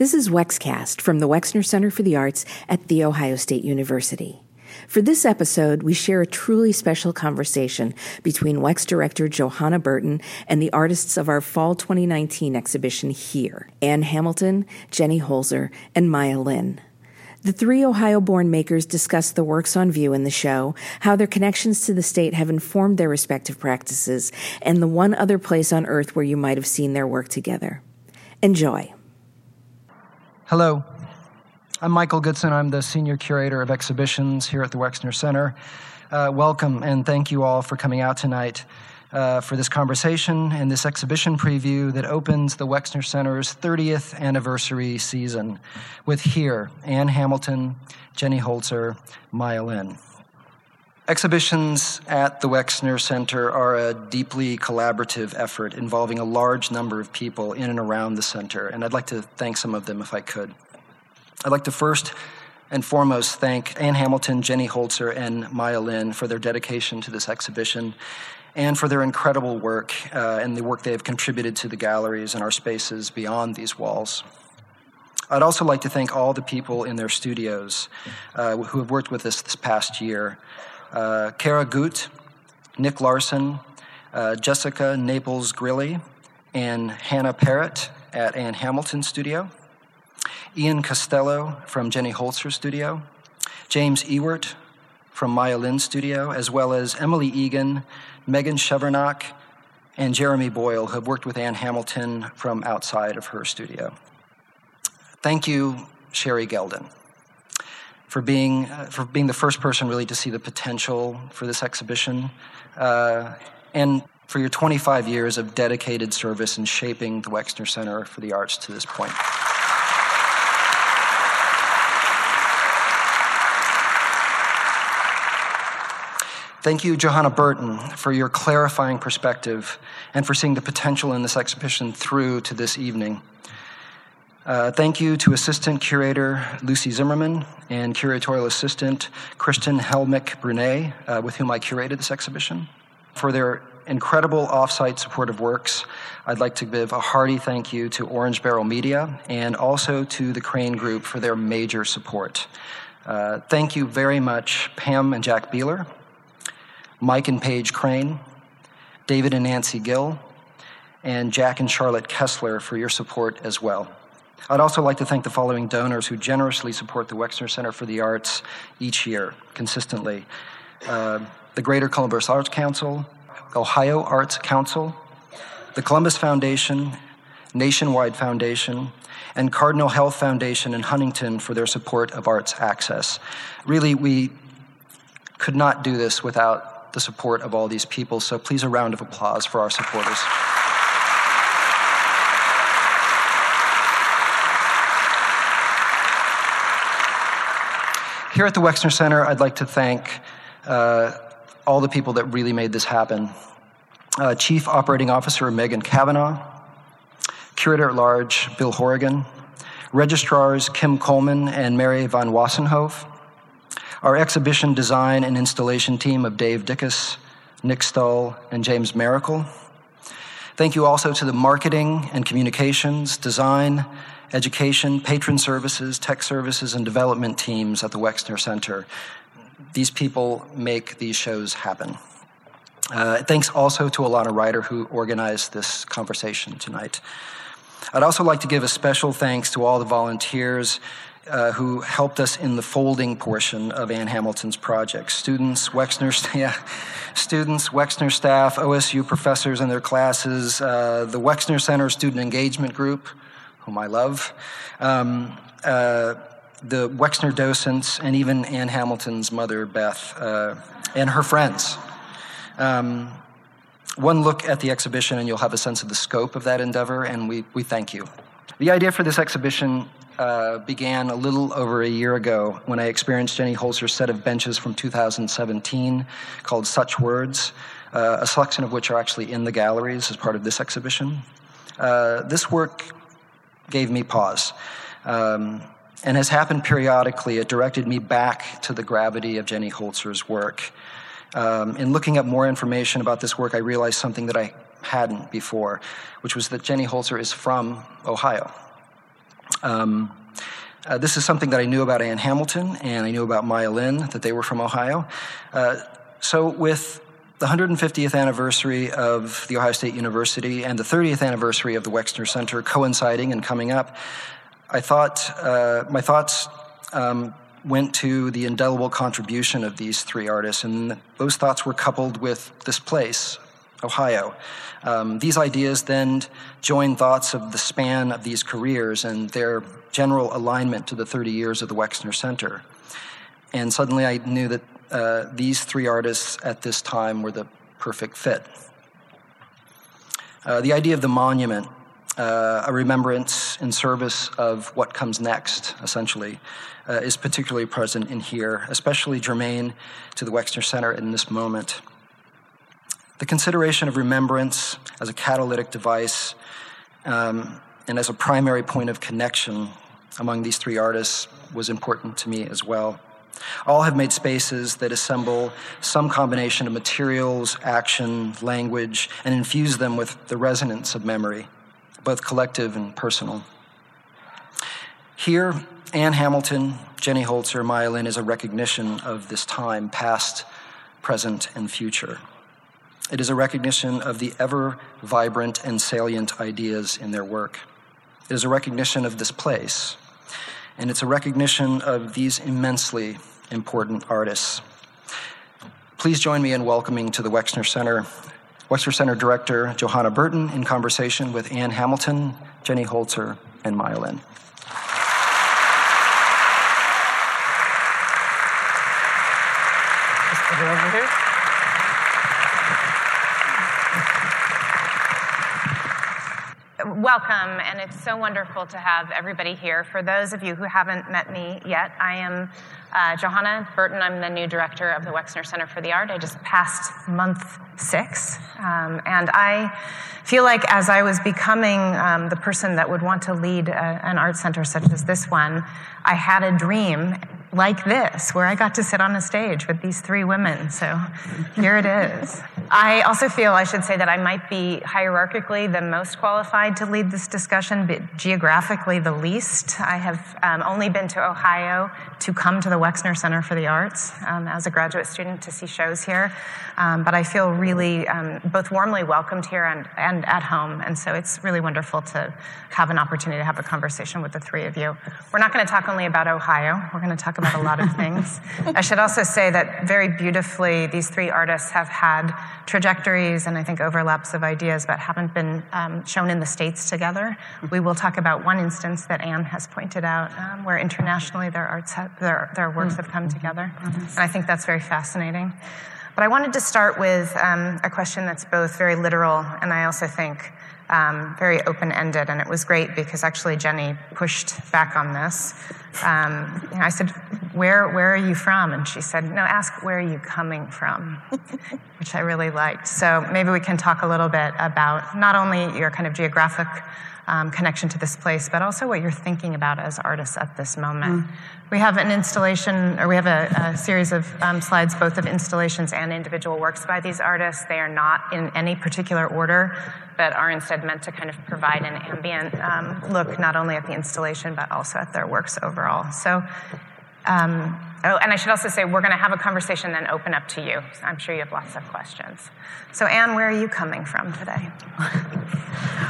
This is Wexcast from the Wexner Center for the Arts at The Ohio State University. For this episode, we share a truly special conversation between Wex director Johanna Burton and the artists of our Fall 2019 exhibition here Ann Hamilton, Jenny Holzer, and Maya Lin. The three Ohio born makers discuss the works on view in the show, how their connections to the state have informed their respective practices, and the one other place on earth where you might have seen their work together. Enjoy. Hello, I'm Michael Goodson. I'm the Senior Curator of Exhibitions here at the Wexner Center. Uh, welcome and thank you all for coming out tonight uh, for this conversation and this exhibition preview that opens the Wexner Center's 30th anniversary season with here Ann Hamilton, Jenny Holzer, Maya Lin. Exhibitions at the Wexner Center are a deeply collaborative effort involving a large number of people in and around the center, and I'd like to thank some of them if I could. I'd like to first and foremost thank Ann Hamilton, Jenny Holzer, and Maya Lin for their dedication to this exhibition and for their incredible work uh, and the work they have contributed to the galleries and our spaces beyond these walls. I'd also like to thank all the people in their studios uh, who have worked with us this past year. Uh, Kara Goot, Nick Larson, uh, Jessica Naples Grilly, and Hannah Parrott at Ann Hamilton Studio, Ian Costello from Jenny Holzer Studio, James Ewert from Maya Lin Studio, as well as Emily Egan, Megan Chevernock, and Jeremy Boyle, who have worked with Ann Hamilton from outside of her studio. Thank you, Sherri Geldin, for being, uh, for being the first person really to see the potential for this exhibition, uh, and for your 25 years of dedicated service in shaping the Wexner Center for the Arts to this point. Thank you, Johanna Burton, for your clarifying perspective and for seeing the potential in this exhibition through to this evening. Uh, thank you to Assistant Curator Lucy Zimmerman and Curatorial Assistant Kristen Helmick Brunet, uh, with whom I curated this exhibition. For their incredible offsite supportive works, I'd like to give a hearty thank you to Orange Barrel Media and also to the Crane Group for their major support. Uh, thank you very much, Pam and Jack Beeler, Mike and Paige Crane, David and Nancy Gill, and Jack and Charlotte Kessler for your support as well. I'd also like to thank the following donors who generously support the Wexner Center for the Arts each year, consistently. Uh, the Greater Columbus Arts Council, Ohio Arts Council, the Columbus Foundation, Nationwide Foundation, and Cardinal Health Foundation in Huntington for their support of arts access. Really, we could not do this without the support of all these people. So please, a round of applause for our supporters. Here at the Wexner Center, I'd like to thank uh, all the people that really made this happen. Uh, Chief Operating Officer Megan Kavanaugh, Curator at Large Bill Horrigan, Registrars Kim Coleman and Mary Van Wassenhoef, our exhibition design and installation team of Dave Dickus, Nick Stull, and James Miracle. Thank you also to the marketing and communications, design, education, patron services, tech services, and development teams at the Wexner Center. These people make these shows happen. Uh, thanks also to Alana Ryder, who organized this conversation tonight. I'd also like to give a special thanks to all the volunteers uh, who helped us in the folding portion of Ann Hamilton's project. Students, Wexner, yeah, students, Wexner staff, OSU professors and their classes, uh, the Wexner Center Student Engagement Group, whom I love, um, uh, the Wexner docents, and even Ann Hamilton's mother, Beth, uh, and her friends. Um, one look at the exhibition, and you'll have a sense of the scope of that endeavor, and we, we thank you. The idea for this exhibition uh, began a little over a year ago when I experienced Jenny Holzer's set of benches from 2017 called Such Words, uh, a selection of which are actually in the galleries as part of this exhibition. Uh, this work gave me pause. Um, and has happened periodically. It directed me back to the gravity of Jenny Holzer's work. Um, in looking up more information about this work, I realized something that I hadn't before, which was that Jenny Holzer is from Ohio. Um, uh, this is something that I knew about Ann Hamilton and I knew about Maya Lin, that they were from Ohio. Uh, so, with the 150th anniversary of The Ohio State University and the 30th anniversary of the Wexner Center coinciding and coming up, I thought uh, my thoughts um, went to the indelible contribution of these three artists, and those thoughts were coupled with this place, Ohio. Um, these ideas then joined thoughts of the span of these careers and their general alignment to the 30 years of the Wexner Center. And suddenly I knew that uh, these three artists at this time were the perfect fit. Uh, the idea of the monument, uh, a remembrance in service of what comes next, essentially, uh, is particularly present in here, especially germane to the Wexner Center in this moment. The consideration of remembrance as a catalytic device um, and as a primary point of connection among these three artists was important to me as well. All have made spaces that assemble some combination of materials, action, language, and infuse them with the resonance of memory, both collective and personal. Here, Ann Hamilton, Jenny Holzer, Maya Lin is a recognition of this time, past, present, and future. It is a recognition of the ever vibrant and salient ideas in their work. It is a recognition of this place, and it's a recognition of these immensely important artists. Please join me in welcoming to the Wexner Center Wexner Center Director Johanna Burton in conversation with Ann Hamilton, Jenny Holzer, and Maya Lin. Welcome, and it's so wonderful to have everybody here. For those of you who haven't met me yet, I am uh, Johanna Burton. I'm the new director of the Wexner Center for the Art. I just passed month six, um, and I feel like as I was becoming um, the person that would want to lead a, an art center such as this one, I had a dream like this, where I got to sit on a stage with these three women. So here it is. I also feel I should say that I might be hierarchically the most qualified to lead this discussion, but geographically the least. I have um, only been to Ohio to come to the Wexner Center for the Arts um, as a graduate student to see shows here. Um, but I feel really um, both warmly welcomed here and, and at home. And so it's really wonderful to have an opportunity to have a conversation with the three of you. We're not going to talk only about Ohio, we're going to talk about a lot of things. I should also say that very beautifully, these three artists have had trajectories and I think overlaps of ideas that haven't been um, shown in the States together. We will talk about one instance that Ann has pointed out um, where internationally their, arts have, their, their works have come together. And I think that's very fascinating. But I wanted to start with um, a question that's both very literal and I also think um, very open ended. And it was great because actually Jenny pushed back on this. Um, know, I said, where, where are you from? And she said, No, ask where are you coming from, which I really liked. So maybe we can talk a little bit about not only your kind of geographic um, connection to this place, but also what you're thinking about as artists at this moment. Mm. We have an installation, or we have a, a series of um, slides, both of installations and individual works by these artists. They are not in any particular order, but are instead meant to kind of provide an ambient um, look not only at the installation, but also at their works overall. So um, oh, and I should also say we're going to have a conversation then open up to you. I'm sure you have lots of questions. So, Ann, where are you coming from today?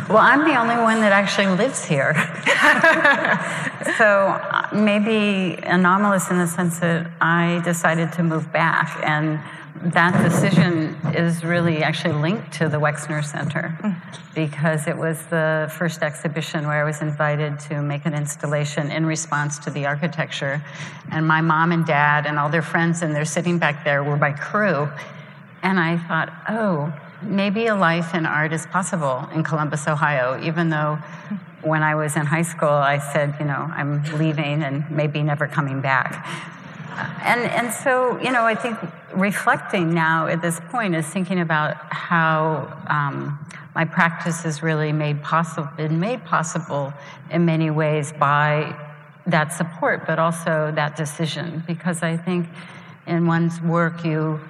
well, I'm the only one that actually lives here. so, uh, maybe anomalous in the sense that I decided to move back and that decision is really actually linked to the Wexner Center mm. because it was the first exhibition where I was invited to make an installation in response to the architecture. And my mom and dad and all their friends, and they're sitting back there, were my crew. And I thought, oh, maybe a life in art is possible in Columbus, Ohio, even though when I was in high school, I said, you know, I'm leaving and maybe never coming back. And, and so, you know, I think reflecting now at this point is thinking about how um, my practice has really made possible, been made possible in many ways by that support, but also that decision. Because I think in one's work, you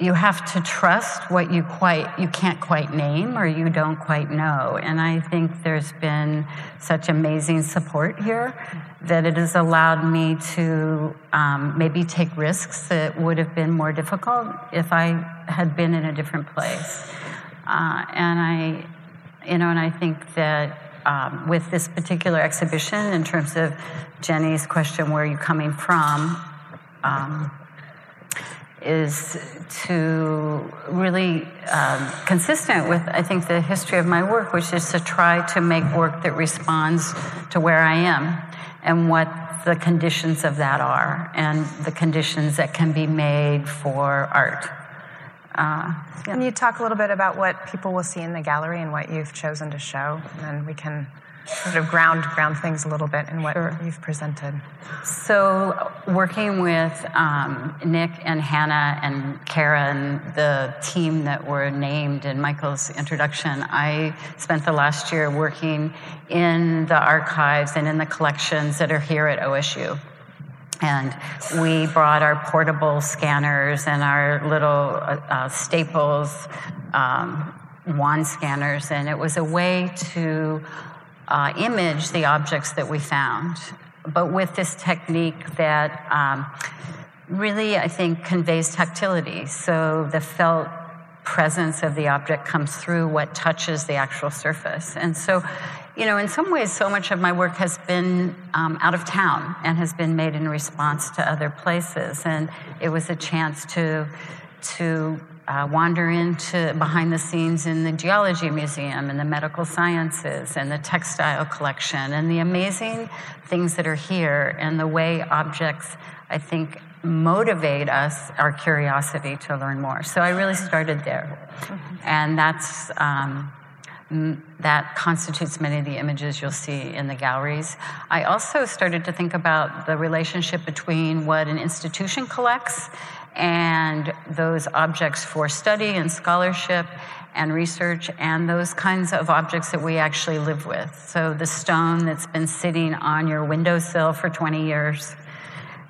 you have to trust what you quite you can't quite name or you don't quite know and i think there's been such amazing support here that it has allowed me to um, maybe take risks that would have been more difficult if i had been in a different place. Uh, and i you know and i think that um, with this particular exhibition in terms of jenny's question where are you coming from um, is to really um, consistent with I think the history of my work, which is to try to make work that responds to where I am and what the conditions of that are, and the conditions that can be made for art. Uh, yeah. Can you talk a little bit about what people will see in the gallery and what you've chosen to show, and then we can sort of ground ground things a little bit in what sure. you've presented. So, working with um, Nick and Hannah and Kara and the team that were named in Michael's introduction, I spent the last year working in the archives and in the collections that are here at OSU. And we brought our portable scanners and our little uh, uh, Staples um, wand scanners, and it was a way to uh, image the objects that we found, but with this technique that um, really, I think, conveys tactility. So the felt presence of the object comes through what touches the actual surface. And so, you know, in some ways, so much of my work has been um, out of town and has been made in response to other places. And it was a chance to to uh, wander into behind the scenes in the Geology Museum and the Medical Sciences and the Textile Collection and the amazing things that are here and the way objects, I think, motivate us, our curiosity to learn more. So I really started there. Mm-hmm. And that's. Um, that constitutes many of the images you'll see in the galleries. I also started to think about the relationship between what an institution collects and those objects for study and scholarship and research and those kinds of objects that we actually live with. So the stone that's been sitting on your windowsill for 20 years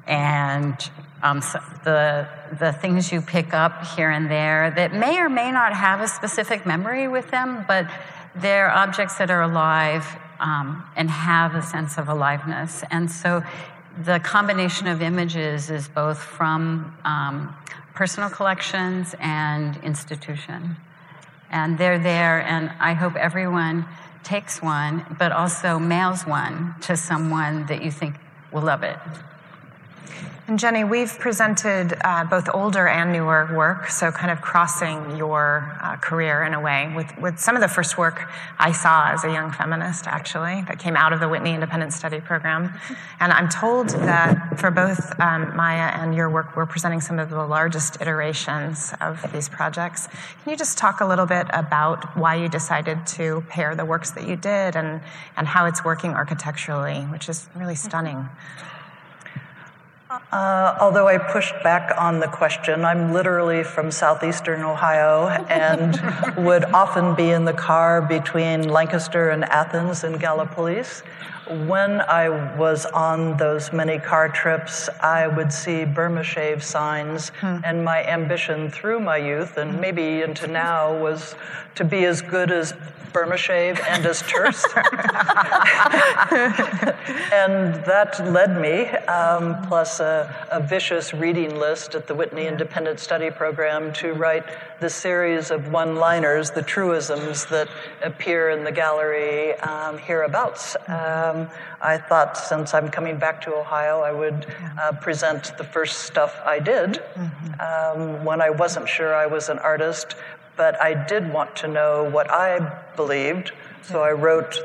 and um, so the, the things you pick up here and there that may or may not have a specific memory with them, but they're objects that are alive um, and have a sense of aliveness. And so the combination of images is both from um, personal collections and institution. And they're there, and I hope everyone takes one, but also mails one to someone that you think will love it. And Jenny, we've presented uh, both older and newer work, so kind of crossing your uh, career in a way with, with some of the first work I saw as a young feminist, actually, that came out of the Whitney Independent Study Program. And I'm told that for both um, Maya and your work, we're presenting some of the largest iterations of these projects. Can you just talk a little bit about why you decided to pair the works that you did and, and how it's working architecturally, which is really stunning? Uh, although I pushed back on the question, I'm literally from southeastern Ohio and would often be in the car between Lancaster and Athens and Gallipolis. When I was on those many car trips, I would see Burma Shave signs, hmm. and my ambition through my youth and maybe into now was to be as good as Burma Shave and as terse. and that led me, um, plus a, a, vicious reading list at the Whitney Independent Study Program, to write the series of one liners, the truisms that appear in the gallery um, hereabouts. Um, I thought since I'm coming back to Ohio, I would uh, present the first stuff I did mm-hmm. um, when I wasn't sure I was an artist, but I did want to know what I believed. So I wrote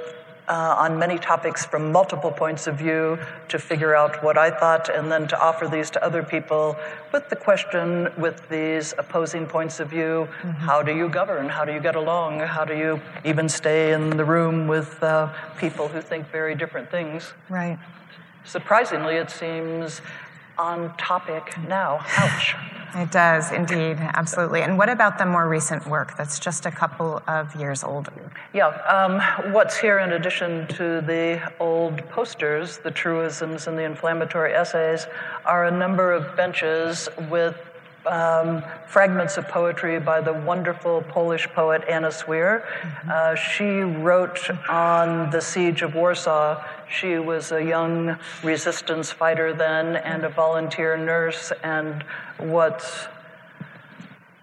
uh, on many topics from multiple points of view to figure out what I thought and then to offer these to other people with the question with these opposing points of view mm-hmm. how do you govern? How do you get along? How do you even stay in the room with uh, people who think very different things? Right. Surprisingly, it seems on topic now. Ouch. It does, indeed, absolutely. And what about the more recent work that's just a couple of years older? Yeah, um, what's here in addition to the old posters, the truisms and the inflammatory essays, are a number of benches with um, fragments of poetry by the wonderful Polish poet Anna Swir. Uh, she wrote on the siege of Warsaw. She was a young resistance fighter then and a volunteer nurse. And what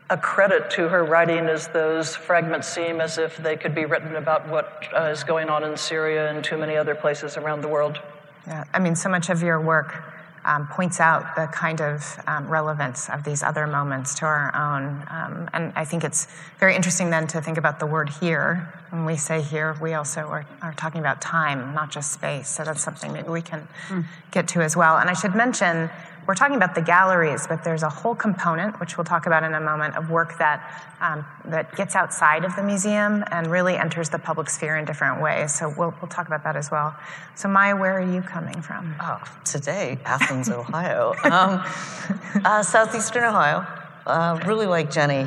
a credit to her writing is those fragments seem as if they could be written about what uh, is going on in Syria and too many other places around the world. Yeah, I mean, so much of your work um, points out the kind of um, relevance of these other moments to our own. Um, and I think it's very interesting then to think about the word here. When we say here, we also are, are talking about time, not just space. So that's something maybe we can mm. get to as well. And I should mention we're talking about the galleries, but there's a whole component, which we'll talk about in a moment, of work that, um, that gets outside of the museum and really enters the public sphere in different ways. So we'll, we'll talk about that as well. So, Maya, where are you coming from? Oh, today, Athens, Ohio. Um, uh, southeastern Ohio. Uh, really like Jenny.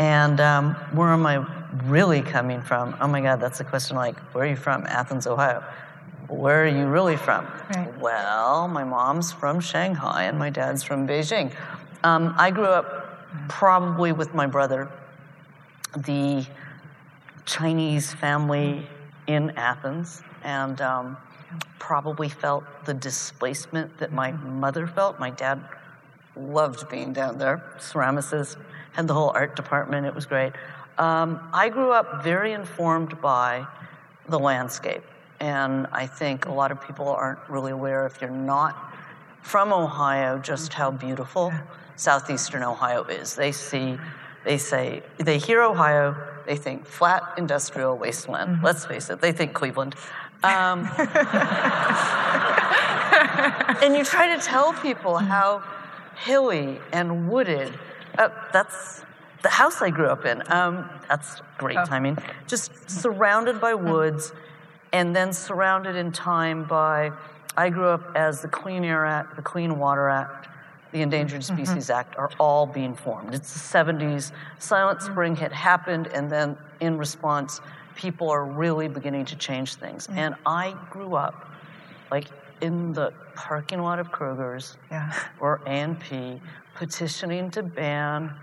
And um, where am I really coming from? Oh my God, that's a question like, where are you from? Athens, Ohio where are you really from? Right. Well, my mom's from Shanghai and my dad's from Beijing. Um, I grew up probably with my brother, the Chinese family in Athens, and um, probably felt the displacement that my mother felt. My dad loved being down there, ceramicist, had the whole art department, it was great. Um, I grew up very informed by the landscape. And I think a lot of people aren't really aware, if you're not from Ohio, just how beautiful southeastern Ohio is. They see, they say, they hear Ohio, they think flat industrial wasteland. Mm-hmm. Let's face it, they think Cleveland. Um, and you try to tell people mm-hmm. how hilly and wooded. Uh, that's the house I grew up in. Um, that's great oh. timing. Just surrounded by woods and then surrounded in time by, I grew up as the Clean Air Act, the Clean Water Act, the Endangered mm-hmm. Species mm-hmm. Act are all being formed. It's the 70s. Silent mm-hmm. Spring had happened, and then in response, people are really beginning to change things. Mm-hmm. And I grew up like in the parking lot of Kroger's yeah. or A&P petitioning to ban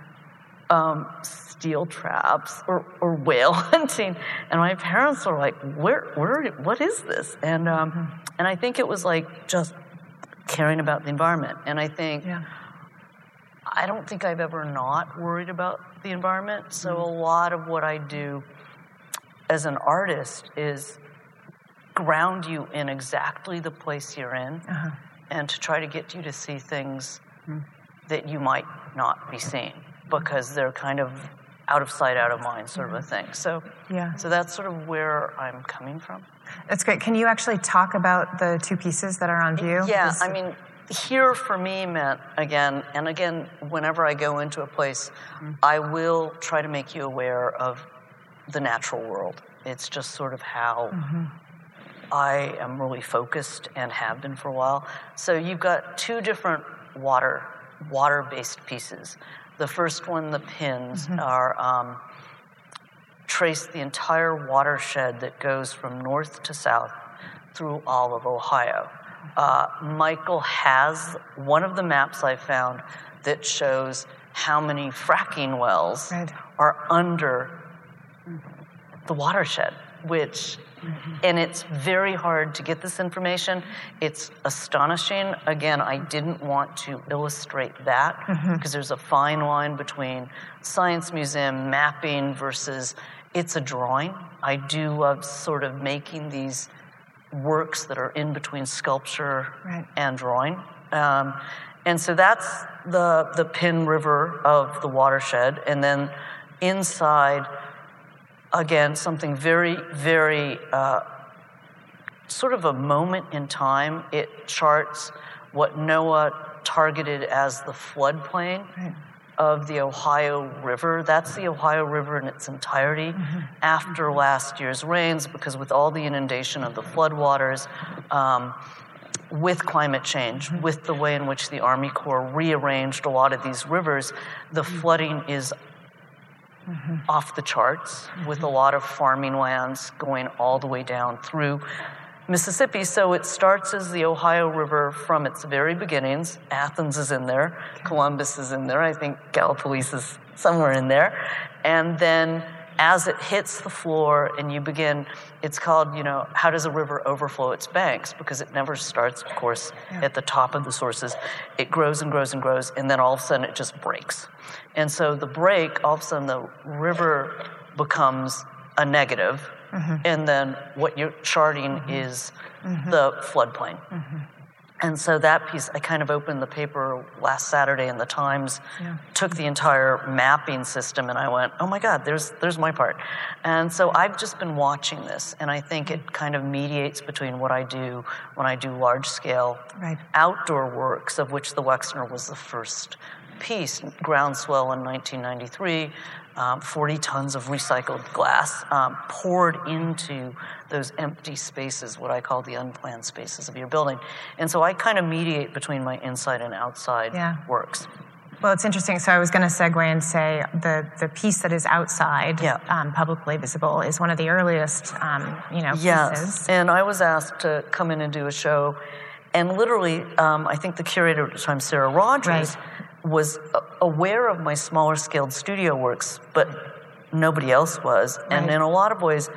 um, steel traps or, or whale hunting. And my parents were like, where, where, what is this? And, um, and I think it was like just caring about the environment. And I think, yeah. I don't think I've ever not worried about the environment. So mm-hmm. a lot of what I do as an artist is ground you in exactly the place you're in uh-huh. and to try to get you to see things mm-hmm. that you might not be seeing because they're kind of out of sight, out of mind sort of a thing. So, yeah. So that's sort of where I'm coming from. That's great. Can you actually talk about the two pieces that are on view? Yeah, I mean, here for me meant again and again whenever i go into a place mm-hmm. i will try to make you aware of the natural world it's just sort of how mm-hmm. i am really focused and have been for a while so you've got two different water water based pieces the first one, the pins, mm-hmm. are um, trace the entire watershed that goes from north to south through all of Ohio. Uh, Michael has one of the maps I found that shows how many fracking wells right. are under the watershed, which. And it's very hard to get this information. It's astonishing. Again, I didn't want to illustrate that because mm-hmm. there's a fine line between science museum mapping versus it's a drawing. I do love sort of making these works that are in between sculpture right. and drawing. Um, and so that's the, the Pin River of the watershed. And then inside, again, something very, very uh, sort of a moment in time. It charts what NOAA targeted as the floodplain right. of the Ohio River. That's the Ohio River in its entirety mm-hmm. after last year's rains, because with all the inundation of the floodwaters, um, with climate change, mm-hmm. with the way in which the Army Corps rearranged a lot of these rivers, the mm-hmm. flooding is mm-hmm. off the charts with a lot of farming lands going all the way down through Mississippi, so it starts as the Ohio River from its very beginnings. Athens is in there, Columbus is in there, I think Gallipolis is somewhere in there. And then as it hits the floor and you begin, it's called, you know, how does a river overflow its banks? Because it never starts, of course, yeah. at the top of the sources. It grows and grows and grows, and then all of a sudden it just breaks. And so the break, all of a sudden the river becomes a negative, mm-hmm. and then what you're charting mm-hmm. is mm-hmm. the floodplain. And so that piece, I kind of opened the paper last Saturday in the Times, yeah. took the entire mapping system, and I went, oh my God, there's, there's my part. And so I've just been watching this, and I think it kind of mediates between what I do when I do large scale right. outdoor works, of which the Wexner was the first piece, Groundswell in 1993, um, 40 tons of recycled glass um, poured into those empty spaces, what I call the unplanned spaces of your building. And so I kind of mediate between my inside and outside yeah. works. Well, it's interesting. So I was going to segue and say the, the piece that is outside, yeah. um, publicly visible, is one of the earliest, um, you know, yes. pieces. And I was asked to come in and do a show, and literally, um, I think the curator at the time, Sarah Rogers, right was aware of my smaller scaled studio works, but nobody else was. Right. And in a lot of ways,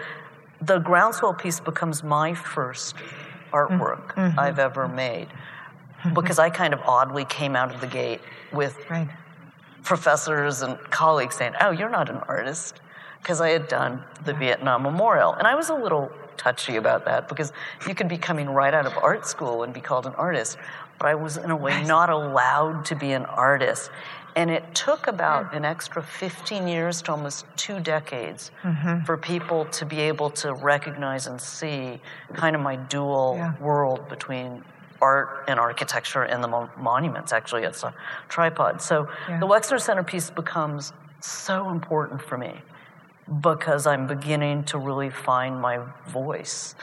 the groundswell piece becomes my first artwork mm-hmm. I've ever made mm-hmm. because I kind of oddly came out of the gate with right. professors and colleagues saying, Oh, you're not an artist. Because I had done the Vietnam Memorial. And I was a little touchy about that because you could be coming right out of art school and be called an artist but I was in a way not allowed to be an artist. And it took about an extra 15 years to almost two decades mm-hmm. for people to be able to recognize and see kind of my dual yeah. world between art and architecture and the mo- monuments. Actually, it's a tripod. So yeah. the Wexner Centerpiece becomes so important for me because I'm beginning to really find my voice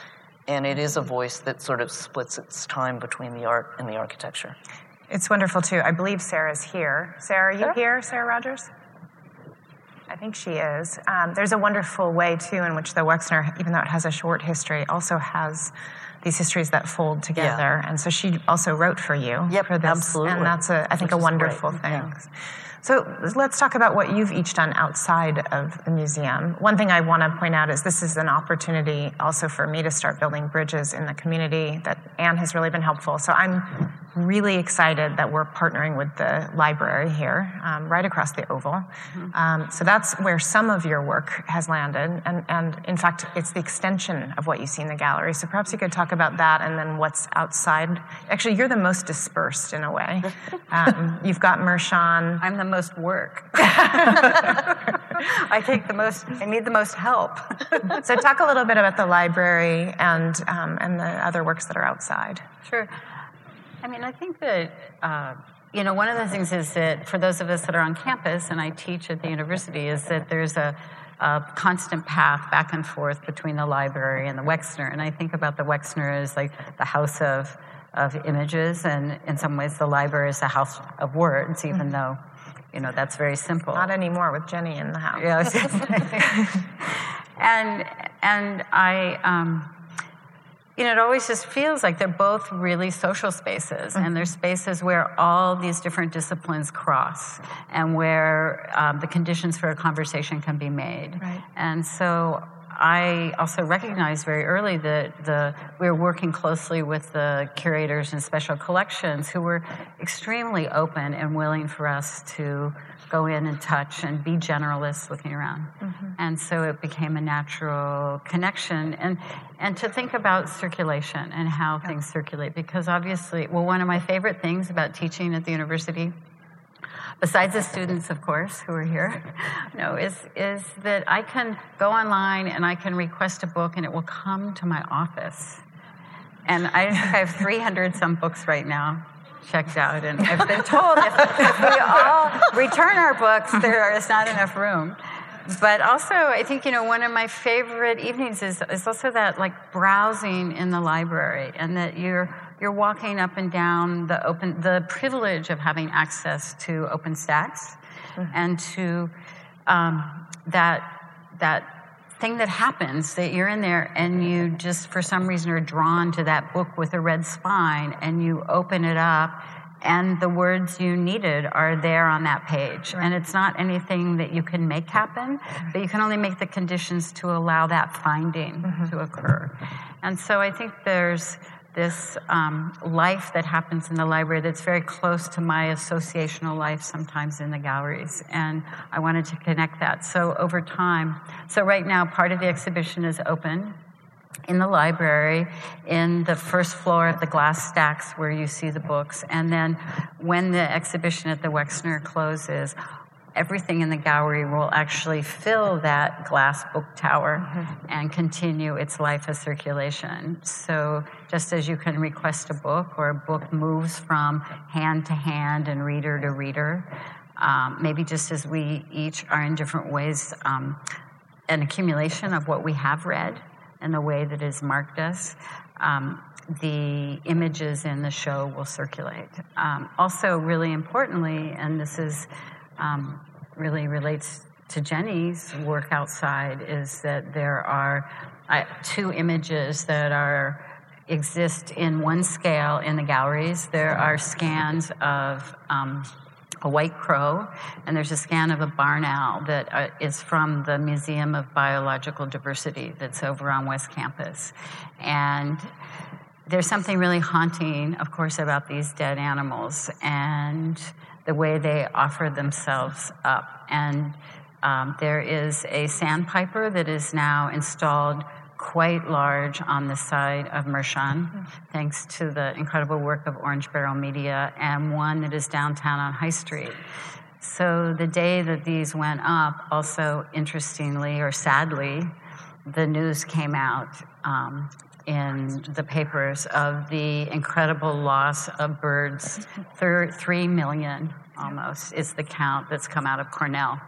and it is a voice that sort of splits its time between the art and the architecture. It's wonderful too. I believe Sarah's here. Sarah, are you Sarah? here, Sarah Rogers? I think she is. Um, there's a wonderful way too in which the Wexner, even though it has a short history, also has these histories that fold together. Yeah. And so she also wrote for you yep, for this, absolutely. and that's a I think Which a wonderful thing. Yeah. So let's talk about what you've each done outside of the museum. One thing I want to point out is this is an opportunity also for me to start building bridges in the community that Ann has really been helpful. So I'm really excited that we're partnering with the library here, um, right across the Oval. Mm-hmm. Um, so that's where some of your work has landed. And, and in fact, it's the extension of what you see in the gallery. So perhaps you could talk about that and then what's outside. Actually, you're the most dispersed in a way. Um, you've got Mershon. I'm the most work. I take the most, I need the most help. so talk a little bit about the library and, um, and the other works that are outside. Sure. I mean, I think that, uh, you know, one of the things is that for those of us that are on campus, and I teach at the university, is that there's a, a constant path back and forth between the library and the Wexner. And I think about the Wexner as like the house of, of images, and in some ways the library is the house of words, even mm-hmm. though, you know, that's very simple. Not anymore with Jenny in the house. Yes. and, and I, um, you know, it always just feels like they're both really social spaces, mm-hmm. and they're spaces where all these different disciplines cross, and where um, the conditions for a conversation can be made. Right. And so I also recognized very early that the, we were working closely with the curators and special collections who were extremely open and willing for us to go in and touch and be generalists looking around. Mm-hmm. And so it became a natural connection and, and to think about circulation and how yeah. things circulate. Because obviously, well, one of my favorite things about teaching at the university besides the students, of course, who are here, no, is, is that I can go online and I can request a book and it will come to my office. And I, I have 300 some books right now checked out, and I've been told if, if we all return our books, there is not enough room. But also, I think you know one of my favorite evenings is is also that like browsing in the library, and that you're you're walking up and down the open the privilege of having access to open stacks, mm-hmm. and to um, that that thing that happens that you're in there and you just for some reason are drawn to that book with a red spine and you open it up and the words you needed are there on that page right. and it's not anything that you can make happen but you can only make the conditions to allow that finding mm-hmm. to occur and so i think there's this um, life that happens in the library that's very close to my associational life sometimes in the galleries. And I wanted to connect that. So over time, so right now, part of the exhibition is open in the library in the first floor of the glass stacks where you see the books. And then when the exhibition at the Wexner closes, everything in the gallery will actually fill that glass book tower mm-hmm. and continue its life of circulation. So, just as you can request a book or a book moves from hand to hand and reader to reader, um, maybe just as we each are in different ways um, an accumulation of what we have read and the way that has marked us. Um, the images in the show will circulate. Um, also, really importantly, and this is um, really relates to Jenny's work outside is that there are uh, two images that are exist in one scale in the galleries. There are scans of um, a white crow, and there's a scan of a barn owl that uh, is from the Museum of Biological Diversity that's over on West Campus. And there's something really haunting, of course, about these dead animals. And the way they offer themselves up. And um, there is a sandpiper that is now installed quite large on the side of Mershon, thanks to the incredible work of Orange Barrel Media, and one that is downtown on High Street. So the day that these went up, also interestingly or sadly, the news came out um, in the papers of the incredible loss of birds. Three million almost is the count that's come out of Cornell.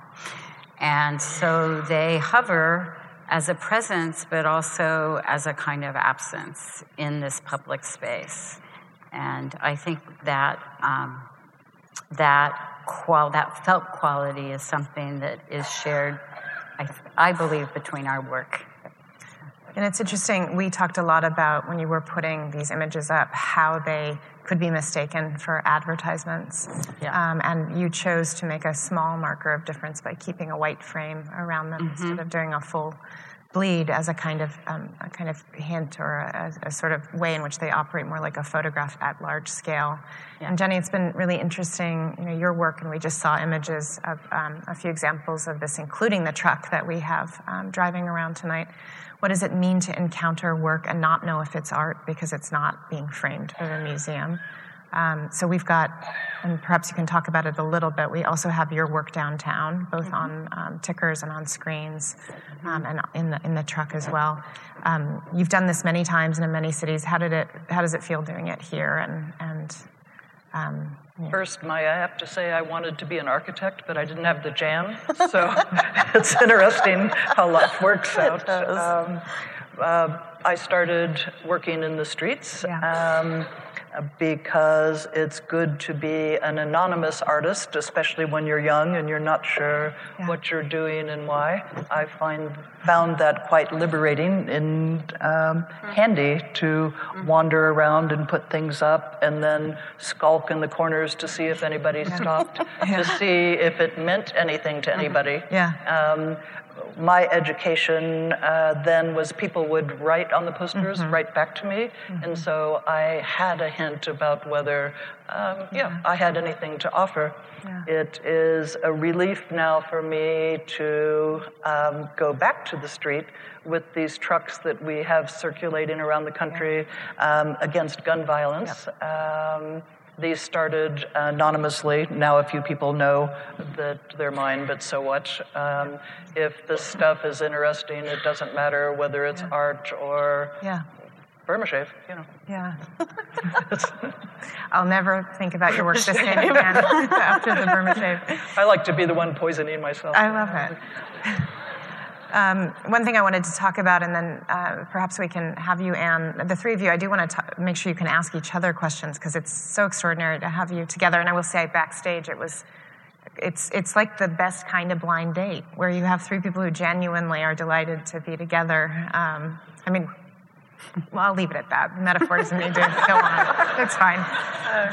And so they hover as a presence, but also as a kind of absence in this public space. And I think that um, that qual that felt quality is something that is shared, I, I believe, between our work and it's interesting, we talked a lot about when you were putting these images up, how they could be mistaken for advertisements. Yeah. Um, and you chose to make a small marker of difference by keeping a white frame around them mm-hmm. instead of doing a full bleed as a kind of um, a kind of hint or a, a, sort of way in which they operate more like a photograph at large scale. Yeah. And Jenny, it's been really interesting, you know, your work, and we just saw images of um, a few examples of this, including the truck that we have um, driving around tonight. What does it mean to encounter work and not know if it's art because it's not being framed for the museum? Um, so we've got, and perhaps you can talk about it a little bit. We also have your work downtown, both mm-hmm. on um, tickers and on screens, um, and in the in the truck as well. Um, you've done this many times and in many cities. How did it? How does it feel doing it here? And and um, yeah. First, Maya, I have to say I wanted to be an architect, but I didn't have the jam. So it's interesting how life works out. Um, uh, I started working in the streets. Yeah. Um, because it's good to be an anonymous artist, especially when you're young and you're not sure yeah. what you're doing and why. I find found that quite liberating and um, mm-hmm. handy to mm-hmm. wander around and put things up and then skulk in the corners to see if anybody stopped, yeah. to see if it meant anything to mm-hmm. anybody. Yeah. Um, my education uh, then was people would write on the posters, mm-hmm. write back to me, mm-hmm. and so I had a hint about whether, um, yeah, I had anything to offer. Yeah. It is a relief now for me to um, go back to the street with these trucks that we have circulating around the country um, against gun violence. These started anonymously. Now a few people know that they're mine, but so what? Um, if this stuff is interesting, it doesn't matter whether it's yeah. art or yeah. Burma shave, you know. Yeah. I'll never think about your work the same again after the Burma shave. I like to be the one poisoning myself. I love it. Um, one thing I wanted to talk about, and then uh, perhaps we can have you, Ann, the three of you, I do want to make sure you can ask each other questions because it's so extraordinary to have you together. And I will say, backstage, it was it's it's like the best kind of blind date where you have three people who genuinely are delighted to be together. Um, I mean, well, I'll leave it at that. The metaphor doesn't need to go on. It's fine.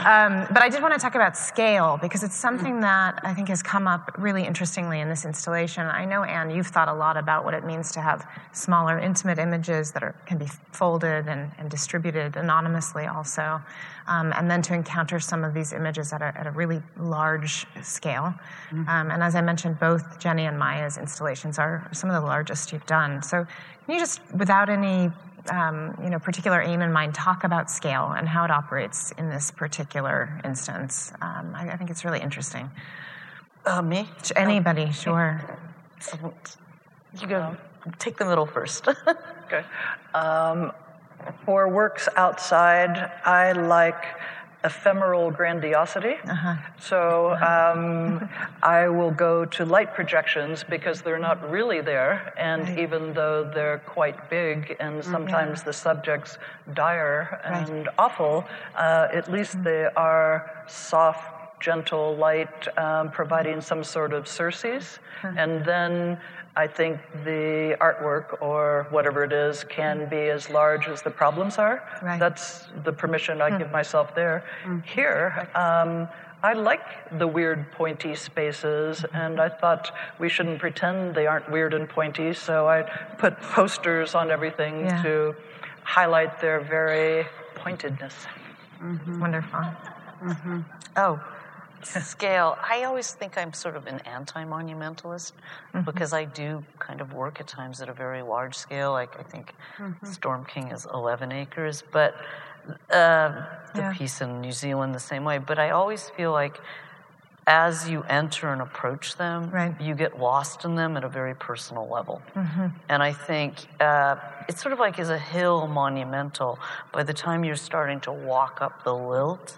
Um, but I did want to talk about scale because it's something that I think has come up really interestingly in this installation. I know, Anne, you've thought a lot about what it means to have smaller, intimate images that are, can be folded and, and distributed anonymously, also, um, and then to encounter some of these images at a, at a really large scale. Mm-hmm. Um, and as I mentioned, both Jenny and Maya's installations are some of the largest you've done. So, can you just, without any um, you know, particular aim in mind, talk about scale and how it operates in this particular instance. Um, I, I, think it's really interesting. Uh, me? Anybody, oh. sure. You go. Take the middle first. okay. Um, for works outside, I like ephemeral grandiosity. Uh-huh. So um, I will go to light projections because they're not really there, and right. even though they're quite big and mm-hmm. sometimes the subjects dire and right. awful, uh, at least mm-hmm. they are soft gentle light, um, providing some sort of surcease. And then I think the artwork or whatever it is can be as large as the problems are. Right. That's the permission I mm. give myself there. Mm. Here, um, I like the weird pointy spaces, and I thought we shouldn't pretend they aren't weird and pointy, so I put posters on everything yeah. to highlight their very pointedness. Mm-hmm. Wonderful. Mm-hmm. Oh, scale, I always think I'm sort of an anti monumentalist mm-hmm. because I do kind of work at times at a very large scale. Like, I think mm-hmm. Storm King is 11 acres, but uh, the yeah. piece in New Zealand the same way. But I always feel like as you enter and approach them, right. you get lost in them at a very personal level. Mm-hmm. And I think uh, it's sort of like is a hill monumental, by the time you're starting to walk up the lilt,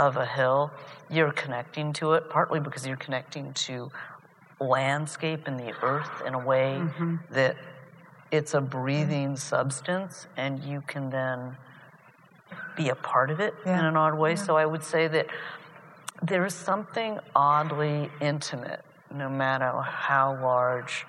of a hill, you're connecting to it, partly because you're connecting to landscape and the earth in a way mm-hmm. that it's a breathing substance and you can then be a part of it yeah. in an odd way. Yeah. So I would say that there is something oddly intimate, no matter how large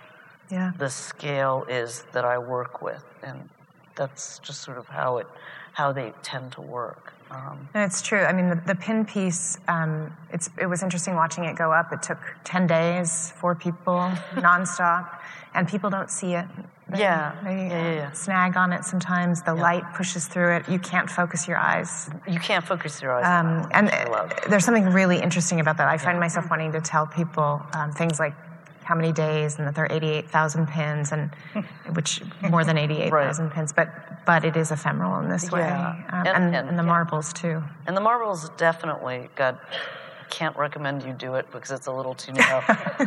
yeah. the scale is that I work with. And that's just sort of how it how they tend to work. Um, it's true. I mean, the, the pin piece, um, it was interesting watching it go up. It took 10 days, four people, nonstop, and people don't see it. They, yeah. They yeah, yeah, yeah. snag on it sometimes. The light pushes through it. You can't focus your eyes. You can't focus your eyes. Um, and there's something really interesting about that. I find myself wanting to tell people um, things like how many days and that there are 88,000 pins and which more than 88,000 right. pins but but it is ephemeral in this way yeah. um, and, and, and, the yeah. marbles too and the marbles definitely got can't recommend you do it because it's a little too narrow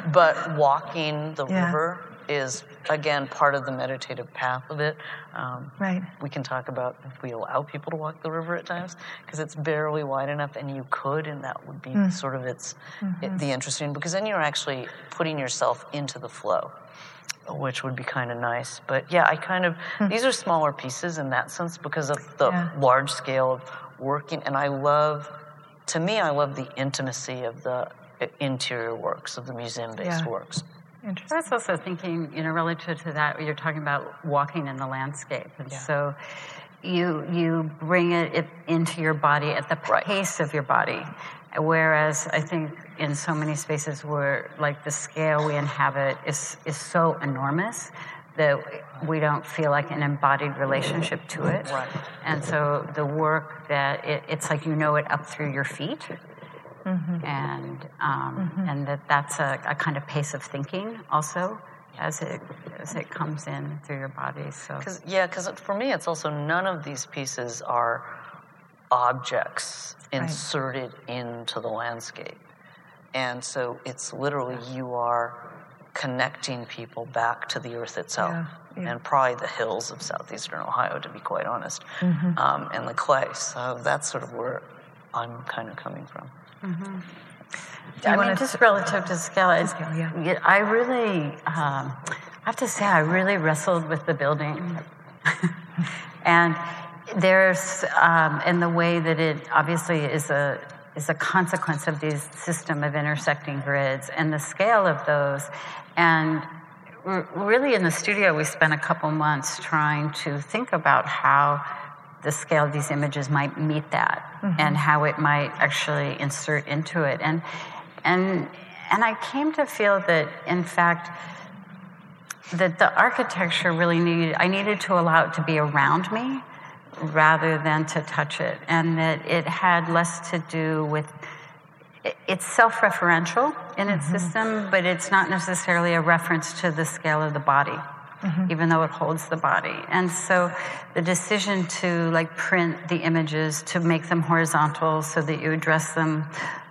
but walking the yeah. river is again part of the meditative path of it. Um, right. We can talk about if we allow people to walk the river at times because it's barely wide enough, and you could, and that would be mm. sort of its mm-hmm. it, the interesting because then you're actually putting yourself into the flow. Which would be kind of nice, but yeah, I kind of mm. these are smaller pieces in that sense because of the yeah. large scale of working, and I love. To me, I love the intimacy of the interior works of the museum-based yeah. works. Interesting. I was also thinking, you know, relative to that, you're talking about walking in the landscape, and yeah. so you you bring it, it, into your body at the right. pace of your body. Whereas I think in so many spaces where like the scale we inhabit is is so enormous that we don't feel like an embodied relationship to it. Right. And so the work that it, it's like you know it up through your feet mm-hmm. and um, mm-hmm. and that that's a, a, kind of pace of thinking also as it as it comes in through your body. So Cause, yeah, because for me, it's also none of these pieces are objects inserted right. into the landscape, and so it's literally you are connecting people back to the earth itself. Yeah. Yeah. and probably the hills of southeastern Ohio, to be quite honest, mm-hmm. um, and the clay. So that's sort of where I'm kind of coming from. Mm-hmm. I mean, just relative to scale, scale yeah. I really, um, I have to say, I really wrestled with the building. and there's, um, in the way that it obviously is a, is a consequence of these system of intersecting grids and the scale of those. And really in the studio, we spent a couple months trying to think about how the scale of these images might meet that mm-hmm. and how it might actually insert into it. And, and, and I came to feel that, in fact, that the architecture really needed, I needed to allow it to be around me rather than to touch it. And that it had less to do with, it's self referential in its mm-hmm. system, but it's not necessarily a reference to the scale of the body. Mm-hmm. even though it holds the body. And so the decision to like print the images to make them horizontal so that you address them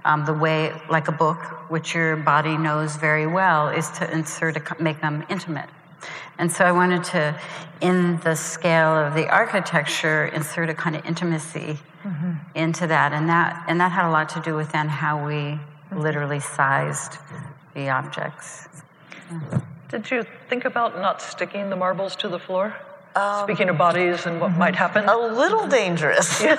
um, the way like a book, which your body knows very well, is to insert a, make them intimate. And so I wanted to, in the scale of the architecture, insert a kind of intimacy mm-hmm. into that, and that and that had a lot to do with then how we literally sized the objects. Yeah. Did you think about not sticking the marbles to the floor? Um, Speaking of bodies and what mm-hmm. might happen? A little dangerous. yeah.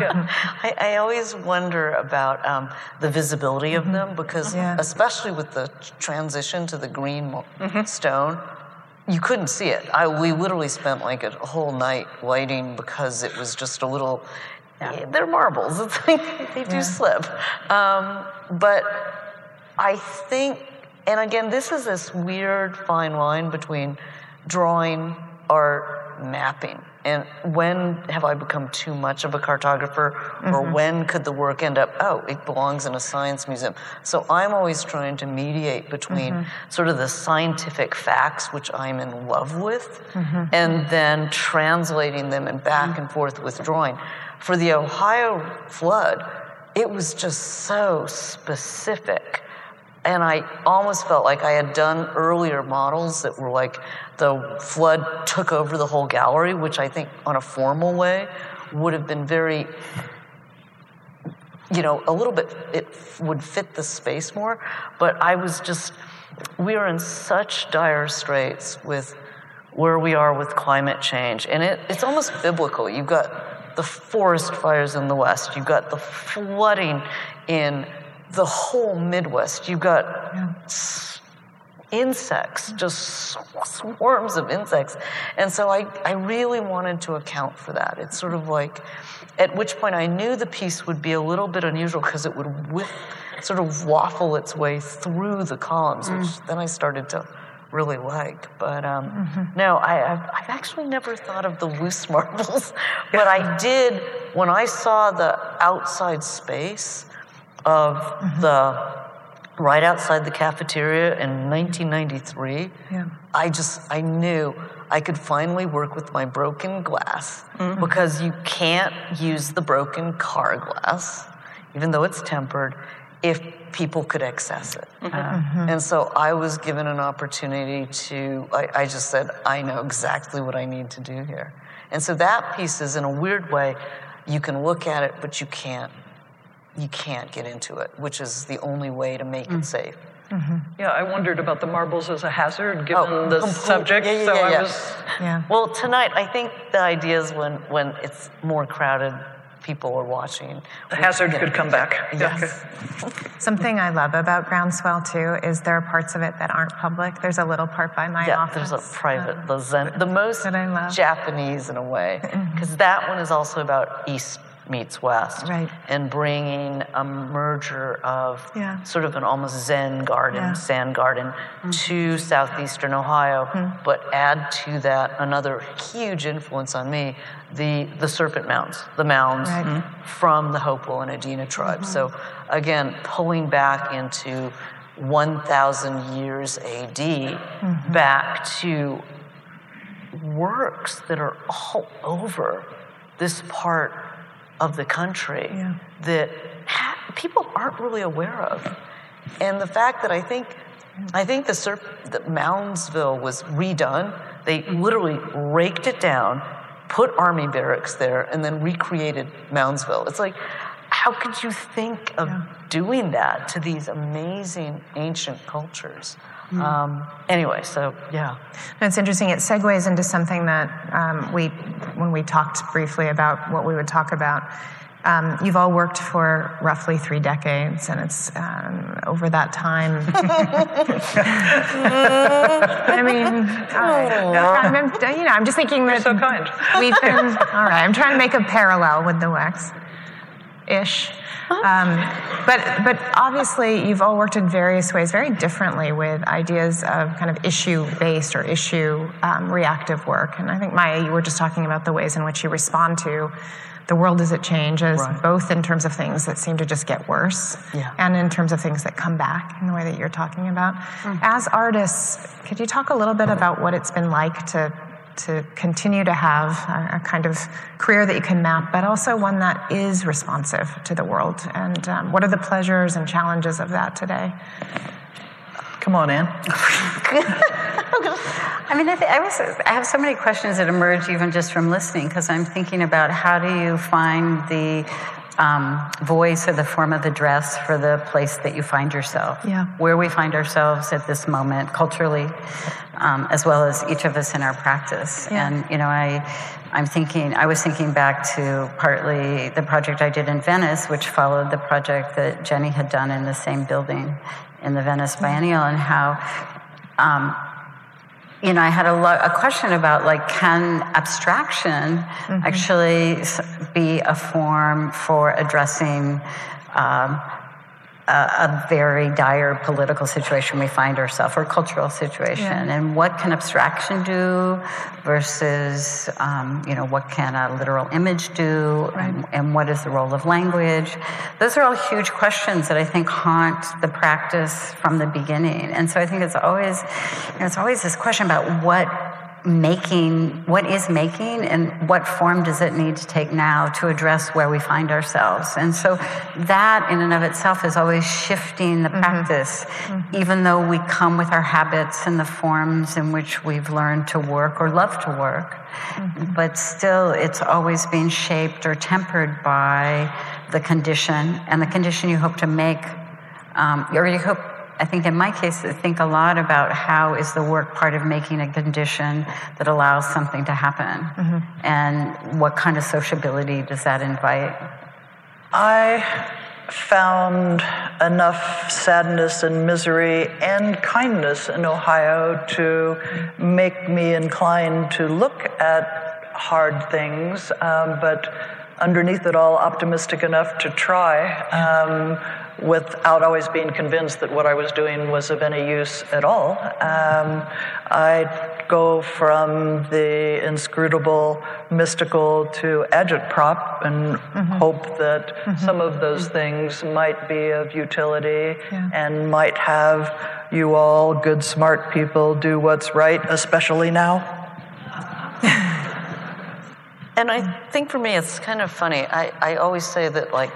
yeah. I, I, always wonder about um, the visibility of mm-hmm. them because, yeah. especially with the transition to the green mm-hmm. stone, you couldn't see it. I, we literally spent like a whole night lighting because it was just a little. Yeah. They're marbles. It's like they do slip. Um, but I think, and again, this is this weird fine line between drawing, art, mapping and when have I become too much of a cartographer, mm-hmm. or when could the work end up, oh, it belongs in a science museum? So I'm always trying to mediate between mm-hmm. sort of the scientific facts, which I'm in love with, mm-hmm. and then translating them and back and forth with drawing. For the Ohio flood, it was just so specific and I almost felt like I had done earlier models that were like the flood took over the whole gallery, which I think on a formal way would have been very, you know, a little bit, it would fit the space more. But I was just, we are in such dire straits with where we are with climate change. And it, it's almost biblical. You've got the forest fires in the West, you've got the flooding in the whole Midwest. You've got yeah. insects, just swarms of insects. And so I, I really wanted to account for that. It's sort of like, at which point I knew the piece would be a little bit unusual because it would whip, sort of waffle its way through the columns, mm. which then I started to really like. But um, mm-hmm. no, I, have I've actually never thought of the loose marbles, but I did when I saw the outside space of mm-hmm. the right outside the cafeteria in 1993 yeah. i just i knew i could finally work with my broken glass mm-hmm. because you can't use the broken car glass even though it's tempered if people could access it mm-hmm. mm-hmm. and so i was given an opportunity to I, I just said i know exactly what i need to do here and so that piece is in a weird way you can look at it but you can't you can't get into it, which is the only way to make mm. it safe. Mm-hmm. Yeah, I wondered about the marbles as a hazard given oh, the subject. Yeah, yeah, so yeah, I was. Yeah. Well, tonight I think the idea is when when it's more crowded, people are watching. The hazard could come back. Yes. Something I love about Groundswell too is there are parts of it that aren't public. There's a little part by my yeah, office. there's a private, um, the, Zen, the most Japanese in a way, because mm-hmm. that one is also about East meets West, right. and bringing a merger of yeah. sort of an almost Zen garden, yeah. sand garden, mm-hmm. to southeastern Ohio, mm-hmm. but add to that another huge influence on me the the Serpent Mounds, the mounds right. mm-hmm. from the Hopewell and Adena tribes. Mm-hmm. So again, pulling back into 1,000 years AD, mm-hmm. back to works that are all over this part of the country yeah. that ha- people aren't really aware of. And the fact that I think, I think the Serp- that Moundsville was redone. They literally raked it down, put army barracks there, and then recreated Moundsville. It's like, how could you think of yeah. doing that to these amazing ancient cultures? Mm. Um, anyway, so yeah. it's interesting. It segues into something that um, we, when we talked briefly about what we would talk about, Um, you've all worked for roughly three decades, and it's um, over that time. I mean, I'm, I'm, you know, I'm just thinking that so kind. we've been all right. I'm trying to make a parallel with the WEX, ish. Um, but but obviously, you've all worked in various ways, very differently, with ideas of kind of issue-based or issue-reactive um, work. And I think Maya, you were just talking about the ways in which you respond to the world as it changes, right. both in terms of things that seem to just get worse yeah. and in terms of things that come back in the way that you're talking about. Mm. As artists, could you talk a little bit about what it's been like to to continue to have a, a kind of career that you can map, but also one that is responsive to the world? And um, what are the pleasures and challenges of that today? Come on, Ann. I mean, I, th- I, was, I have so many questions that emerge even just from listening because I'm thinking about how do you find the um, voice or the form of address for the place that you find yourself, yeah. where we find ourselves at this moment culturally, um, as well as each of us in our practice. Yeah. And you know, I, I'm thinking, I was thinking back to partly the project I did in Venice, which followed the project that Jenny had done in the same building in the Venice Biennial, and how. Um, you know, I had a, lo- a question about like, can abstraction mm-hmm. actually be a form for addressing um, a, a, very dire political situation we find ourselves or cultural situation yeah. and what can abstraction do versus um, you know what can a literal image do right. and, and, what is the role of language those are all huge questions that i think haunt the practice from the beginning and so i think it's always you know, it's always this question about what making what is making and what form does it need to take now to address where we find ourselves and so that in and of itself is always shifting the mm-hmm. practice mm-hmm. even though we come with our habits and the forms in which we've learned to work or love to work mm-hmm. but still it's always being shaped or tempered by the condition and the condition you hope to make um, or you hope I think in my case, I think a lot about how is the work part of making a condition that allows something to happen, mm-hmm. and what kind of sociability does that invite? I found enough sadness and misery and kindness in Ohio to make me inclined to look at hard things, um, but underneath it all, optimistic enough to try. Um, without always being convinced that what I was doing was of any use at all. Um, I'd go from the inscrutable, mystical to agitprop and mm-hmm. hope that mm-hmm. some of those things might be of utility yeah. and might have you all, good, smart people, do what's right, especially now. And I think for me, it's kind of funny. I, I always say that, like,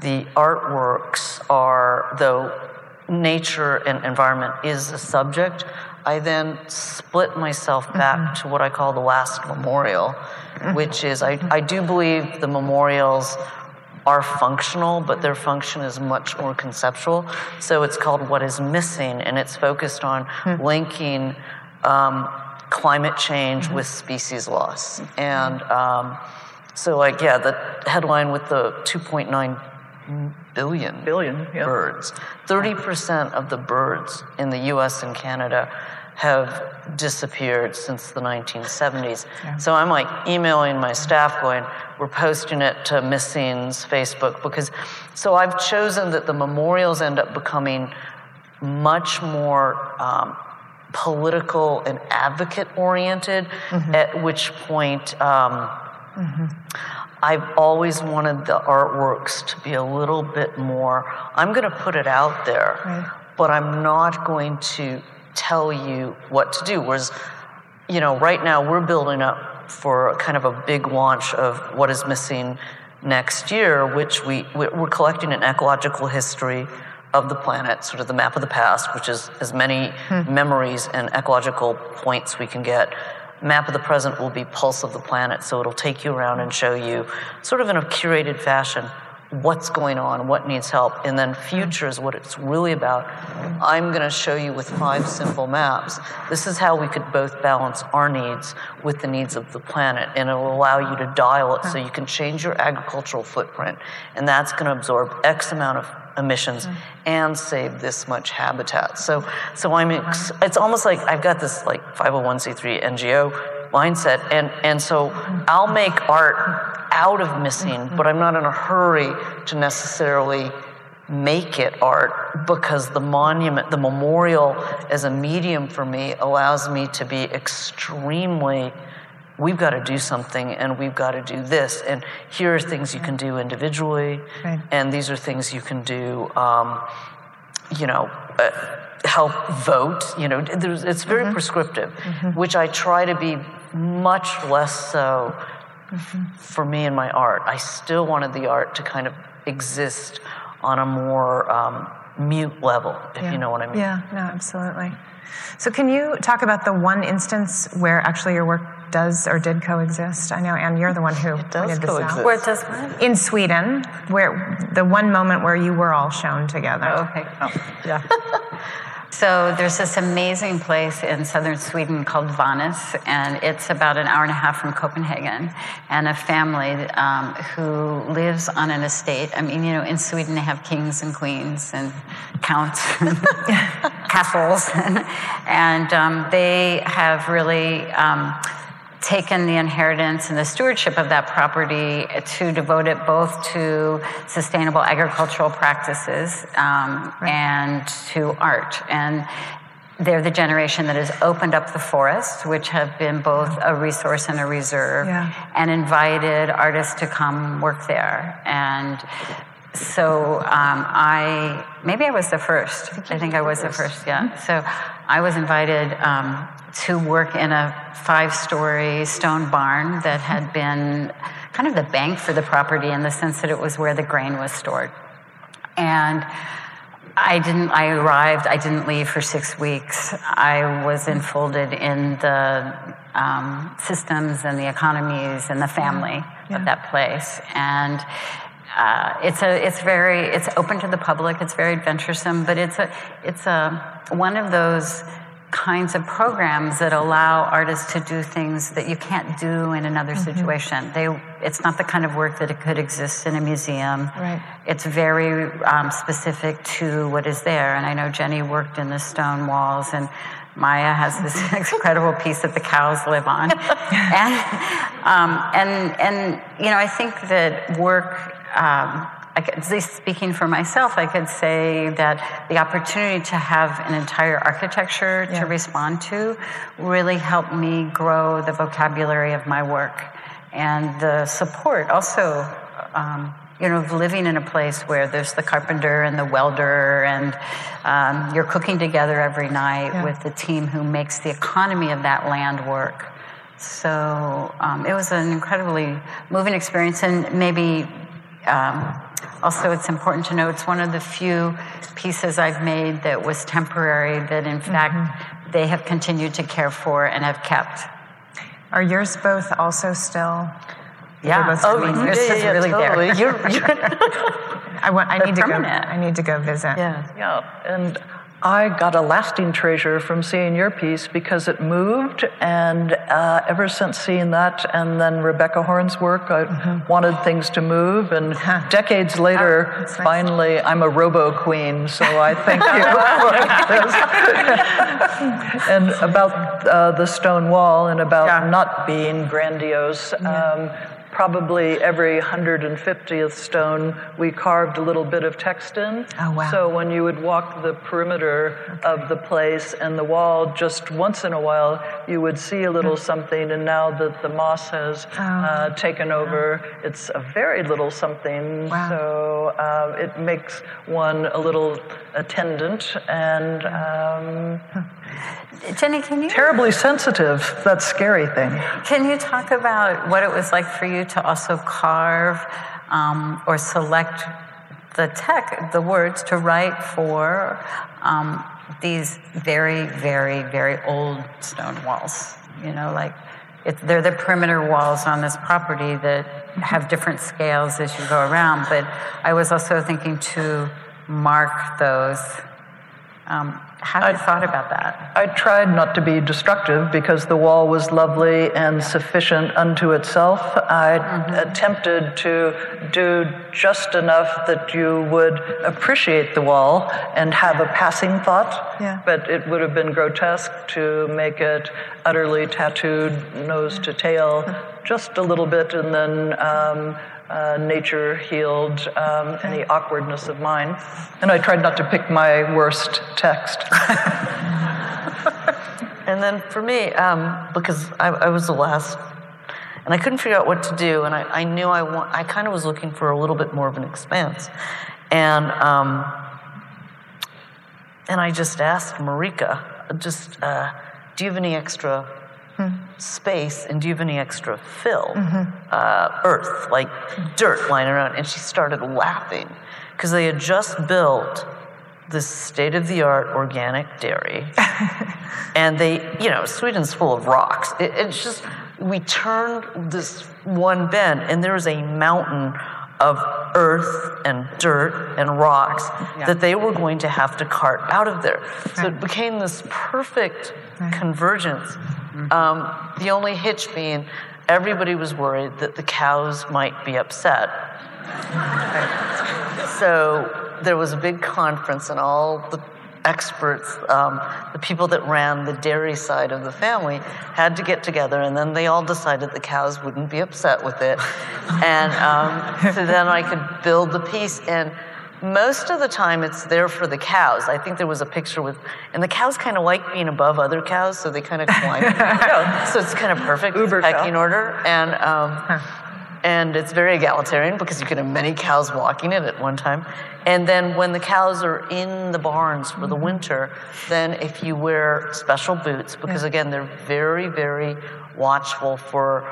the artworks are, though nature and environment is a subject, I then split myself back mm-hmm. to what I call the last memorial, mm-hmm. which is I, I do believe the memorials are functional, but their function is much more conceptual. So it's called What is Missing, and it's focused on mm-hmm. linking um, climate change mm-hmm. with species loss. And um, so, like, yeah, the headline with the 2.9 billion, billion yeah. birds. 30% of the birds in the US and Canada have disappeared since the 1970s. Yeah. So I'm like emailing my staff going, we're posting it to Missing's Facebook because so I've chosen that the memorials end up becoming much more um, political and advocate oriented, mm-hmm. at which point um, mm-hmm. I've always wanted the artworks to be a little bit more, I'm going to put it out there, right. but I'm not going to tell you what to do. Whereas, you know, right now we're building up for kind of a big launch of what is missing next year, which we, we're collecting an ecological history of the planet, sort of the map of the past, which is as many hmm. memories and ecological points we can get map of the present will be pulse of the planet so it'll take you around and show you sort of in a curated fashion what's going on, what needs help, and then future is what it's really about. I'm going to show you with five simple maps. This is how we could both balance our needs with the needs of the planet, and it will allow you to dial it so you can change your agricultural footprint, and that's going to absorb X amount of emissions and save this much habitat. So, so I'm. Ex- it's almost like I've got this like 501c3 NGO mindset, and and so I'll make art out of missing, but I'm not in a hurry to necessarily make it art because the monument, the memorial as a medium for me allows me to be extremely we've got to do something and we've got to do this and here are things you can do individually right. and these are things you can do um, you know uh, help vote you know it's very mm-hmm. prescriptive mm-hmm. which i try to be much less so mm-hmm. for me and my art i still wanted the art to kind of exist on a more um, mute level if yeah. you know what i mean yeah no absolutely so can you talk about the one instance where actually your work does or did coexist? I know, Ann, you're the one who it does coexist. Out. Where it does what? In Sweden, where the one moment where you were all shown together. Oh, okay. Oh, yeah. So there's this amazing place in southern Sweden called Wanås, and it's about an hour and a half from Copenhagen. And a family um, who lives on an estate. I mean, you know, in Sweden they have kings and queens and counts castles, and, and um, they have really. Um, taken the inheritance and the stewardship of that property to devote it both to sustainable agricultural practices um, right. and to art. And they're the generation that has opened up the forests, which have been both a resource and a reserve, yeah. and invited artists to come work there. And so um, I maybe I was the first. I think I was the first. Yeah. So I was invited um, to work in a five-story stone barn that had been kind of the bank for the property in the sense that it was where the grain was stored, and. I didn't. I arrived. I didn't leave for six weeks. I was enfolded in the um, systems and the economies and the family yeah. of that place, and uh, it's a it's very it's open to the public. It's very adventuresome, but it's a it's a one of those kinds of programs that allow artists to do things that you can't do in another mm-hmm. situation. They it's not the kind of work that it could exist in a museum. Right. It's very um, specific to what is there. And I know Jenny worked in the stone walls and. Maya has this incredible piece that the cows live on, and, um, and and you know I think that work um, could, speaking for myself, I could say that the opportunity to have an entire architecture yeah. to respond to really helped me grow the vocabulary of my work. And the support also, um, you know, of living in a place where there's the carpenter and the welder, and um, you're cooking together every night yeah. with the team who makes the economy of that land work. So um, it was an incredibly moving experience, and maybe um, also, it's important to know it's one of the few pieces I've made that was temporary that, in fact, mm-hmm. they have continued to care for and have kept. Are yours both also still? Yeah. Oh, I mean, yours yeah, yeah, really totally. there. You're, you're I, want, I need to go. I need to go visit. Yeah. Yeah. And I got a lasting treasure from seeing your piece because it moved, and uh, ever since seeing that, and then Rebecca Horn's work, I mm-hmm. wanted things to move. And decades later, oh, finally, nice. I'm a robo queen, so I thank you. and about uh, the stone wall, and about yeah. not being grandiose. Um, probably every 150th stone we carved a little bit of text in. Oh, wow. So when you would walk the perimeter okay. of the place and the wall, just once in a while, you would see a little something. And now that the moss has oh. uh, taken over, it's a very little something. Wow. So uh, it makes one a little attendant and. Um, Jenny, can you? Terribly sensitive, that scary thing. Can you talk about what it was like for you to also carve um, or select the tech, the words to write for um, these very, very, very old stone walls? You know, like it, they're the perimeter walls on this property that have different scales as you go around. But I was also thinking to mark those. Um, have you thought about that? I tried not to be destructive because the wall was lovely and sufficient unto itself. I Mm-hmm. attempted to do just enough that you would appreciate the wall and have a passing thought, Yeah. but it would have been grotesque to make it utterly tattooed, nose to tail, just a little bit, and then um, uh, nature healed um, any awkwardness of mine. And I tried not to pick my worst text. And then for me, um, because I, I was the last, and I couldn't figure out what to do, and I, I knew I I kind of was looking for a little bit more of an expanse, and um, and I just asked Marika, just, uh, do you have any extra space, and do you have any extra fill, uh, earth, like dirt lying around? And she started laughing because they had just built this state-of-the-art organic dairy and they, you know, Sweden's full of rocks. It, it's just, we turned this one bend, and there was a mountain of earth and dirt and rocks that they were going to have to cart out of there. So it became this perfect convergence. Um, the only hitch being everybody was worried that the cows might be upset. So there was a big conference, and all the experts, um, the people that ran the dairy side of the family, had to get together, and then they all decided the cows wouldn't be upset with it. And um, so then I could build the piece. And most of the time, it's there for the cows. I think there was a picture with, and the cows kind of like being above other cows, so they kind of climb. so it's kind of perfect Uber pecking order. And um, and it's very egalitarian because you can have many cows walking it at one time. And then when the cows are in the barns for the mm-hmm. winter, then if you wear special boots, because again, they're very, very watchful for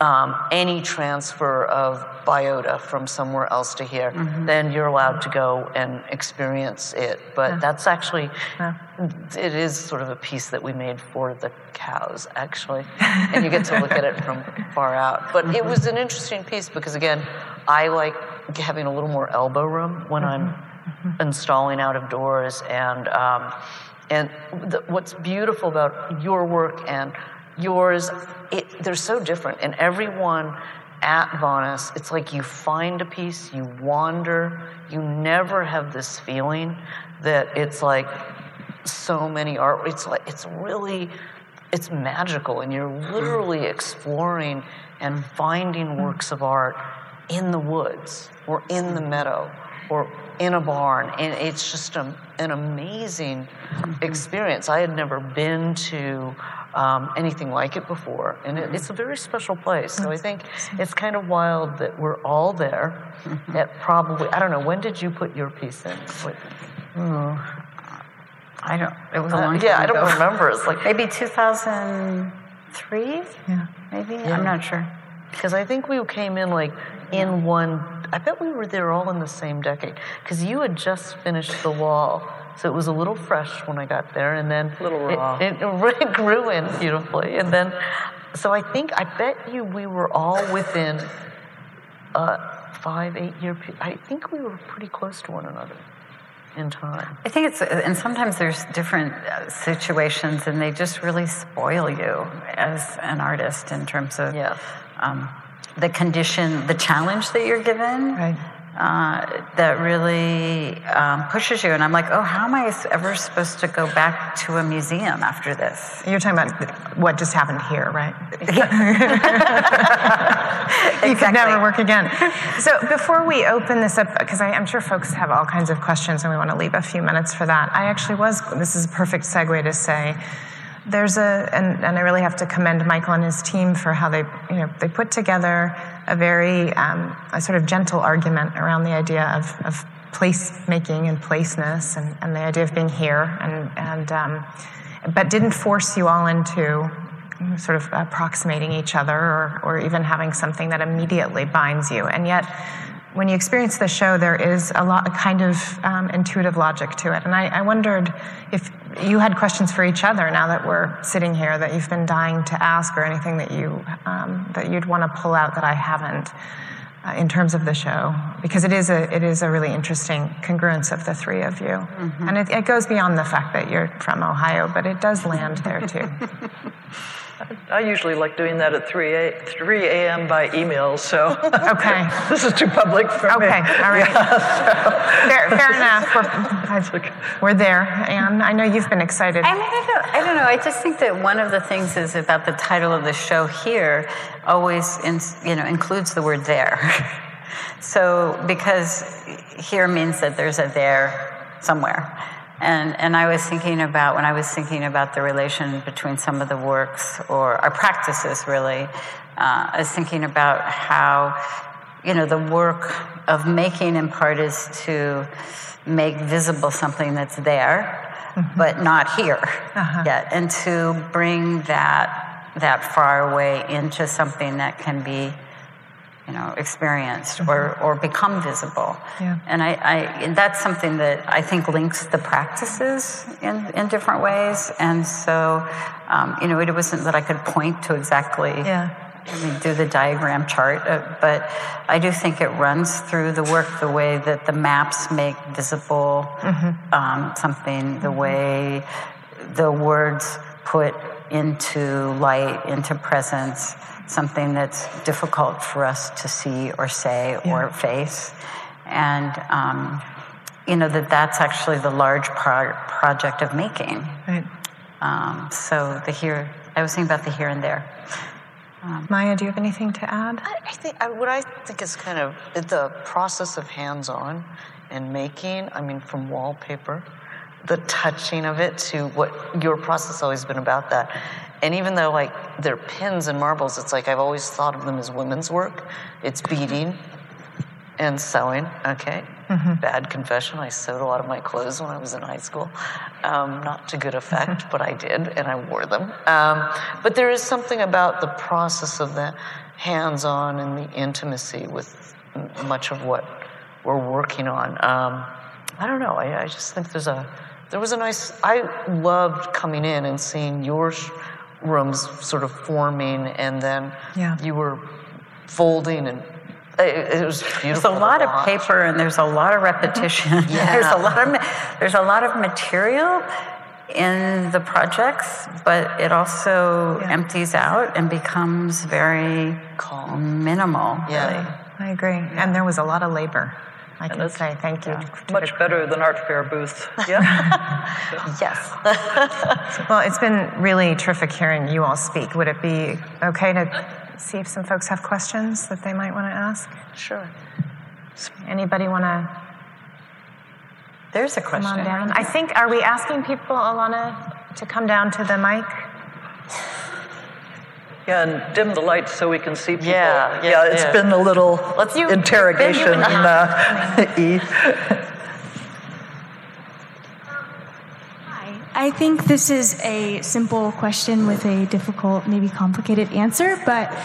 um, any transfer of biota from somewhere else to here, then you're allowed to go and experience it. But that's actually, it is sort of a piece that we made for the cows, actually. and you get to look at it from far out. But it was an interesting piece because, again, I like having a little more elbow room when I'm installing out of doors. And, um, and the, what's beautiful about your work and yours, it, they're so different. And everyone at Wanås, it's like you find a piece, you wander, you never have this feeling that it's like so many art. It's like it's really it's magical, and you're literally exploring and finding works of art in the woods or in the meadow or in a barn, and it's just a, an amazing experience. I had never been to um, anything like it before, and it, it's a very special place. So I think it's kind of wild that we're all there. At probably I don't know when did you put your piece in? What, I don't. It was a uh, long time yeah, I don't ago. remember. It's like Maybe 2003. Yeah. Maybe I'm not sure. Because I think we came in like in one. I bet we were there all in the same decade. Because you had just finished the wall, so it was a little fresh when I got there, and then Little it- raw. It, it grew in beautifully, and then so I think I bet you we were all within a five, eight year. I think we were pretty close to one another in time. I think it's, and sometimes there's different uh, situations, and they just really spoil you as an artist in terms of Yeah. um, the condition, the challenge that you're given. Right. Uh, that really um, pushes you, and I'm like, oh, how am I ever supposed to go back to a museum after this? You're talking about what just happened here, right? exactly. you could never work again. So before we open this up, because I'm sure folks have all kinds of questions and we want to leave a few minutes for that, I actually was, this is a perfect segue to say, there's a, and, and I really have to commend Michael and his team for how they, you know, they put together a very, um, a sort of gentle argument around the idea of, of place making and placeness and, and the idea of being here and, and um, but didn't force you all into sort of approximating each other or, or even having something that immediately binds you. And yet, when you experience the show, there is a lot, a kind of um, intuitive logic to it. And I, I, wondered if you had questions for each other now that we're sitting here that you've been dying to ask, or anything that you um, that you'd want to pull out that I haven't. Uh, in terms of the show, because it is a it is a really interesting congruence of the three of you, mm-hmm. and it, it goes beyond the fact that you're from Ohio, but it does land there too. I usually like doing that at 3 a, 3 a.m. by email, so. Okay. this is too public for okay. me. Okay, all right. Yeah, so. fair, fair, enough. We're, we're, there, and I know you've been excited. I, mean, I, don't, I don't know. I just think that one of the things is about the title of the show here always in, you know, includes the word there. so, because here means that there's a there somewhere. And, and I was thinking about, when I was thinking about the relation between some of the works or our practices, really, uh, I was thinking about how, you know, the work of making in part is to make visible something that's there, mm-hmm. but not here uh-huh. yet, and to bring that, that far away into something that can be you know, experienced mm-hmm. or, or become visible. Yeah. And I, I, that's something that I think links the practices in, in different ways. And so, um, you know, it wasn't that I could point to exactly, yeah. I mean, do the diagram chart, uh, but I do think it runs through the work the way that the maps make visible mm-hmm. um, something, the mm-hmm. way the words put into light, into presence something that's difficult for us to see or say yeah. or face. And, um, you know, that that's actually the large pro- project of making. Right. Um, so the here, I was thinking about the here and there. Um, Maya, do you have anything to add? I, I think I, what I think is kind of the process of hands-on and making. I mean, from wallpaper, the touching of it to what your process has always been about that and even though like they're pins and marbles, it's like I've always thought of them as women's work. It's beading and sewing. Okay, mm-hmm. bad confession. I sewed a lot of my clothes when I was in high school. Um, not to good effect, but I did, and I wore them. Um, but there is something about the process of the hands-on and the intimacy with much of what we're working on. Um, I don't know. I, I just think there's a there was a nice. I loved coming in and seeing your rooms sort of forming, and then yeah. you were folding and it, was beautiful. There's a lot of paper and there's a lot of repetition. yeah. there's a lot of there's a lot of material in the projects, but it also yeah. empties out and becomes very calm, minimal. Yeah, really. I agree. And there was a lot of labor. I can say thank you. Much better than art fair booth. Yeah. yes. well, it's been really terrific hearing you all speak. Would it be okay to see if some folks have questions that they might want to ask? Sure. Anybody want to? There's a question. Come on down. I think, are we asking people, Alana, to come down to the mic? Yeah, and dim the lights so we can see people. Yeah, yeah, yeah it's yeah. been a little Let's, you, interrogation, uh, E. Hi. I think this is a simple question with a difficult, maybe complicated answer, but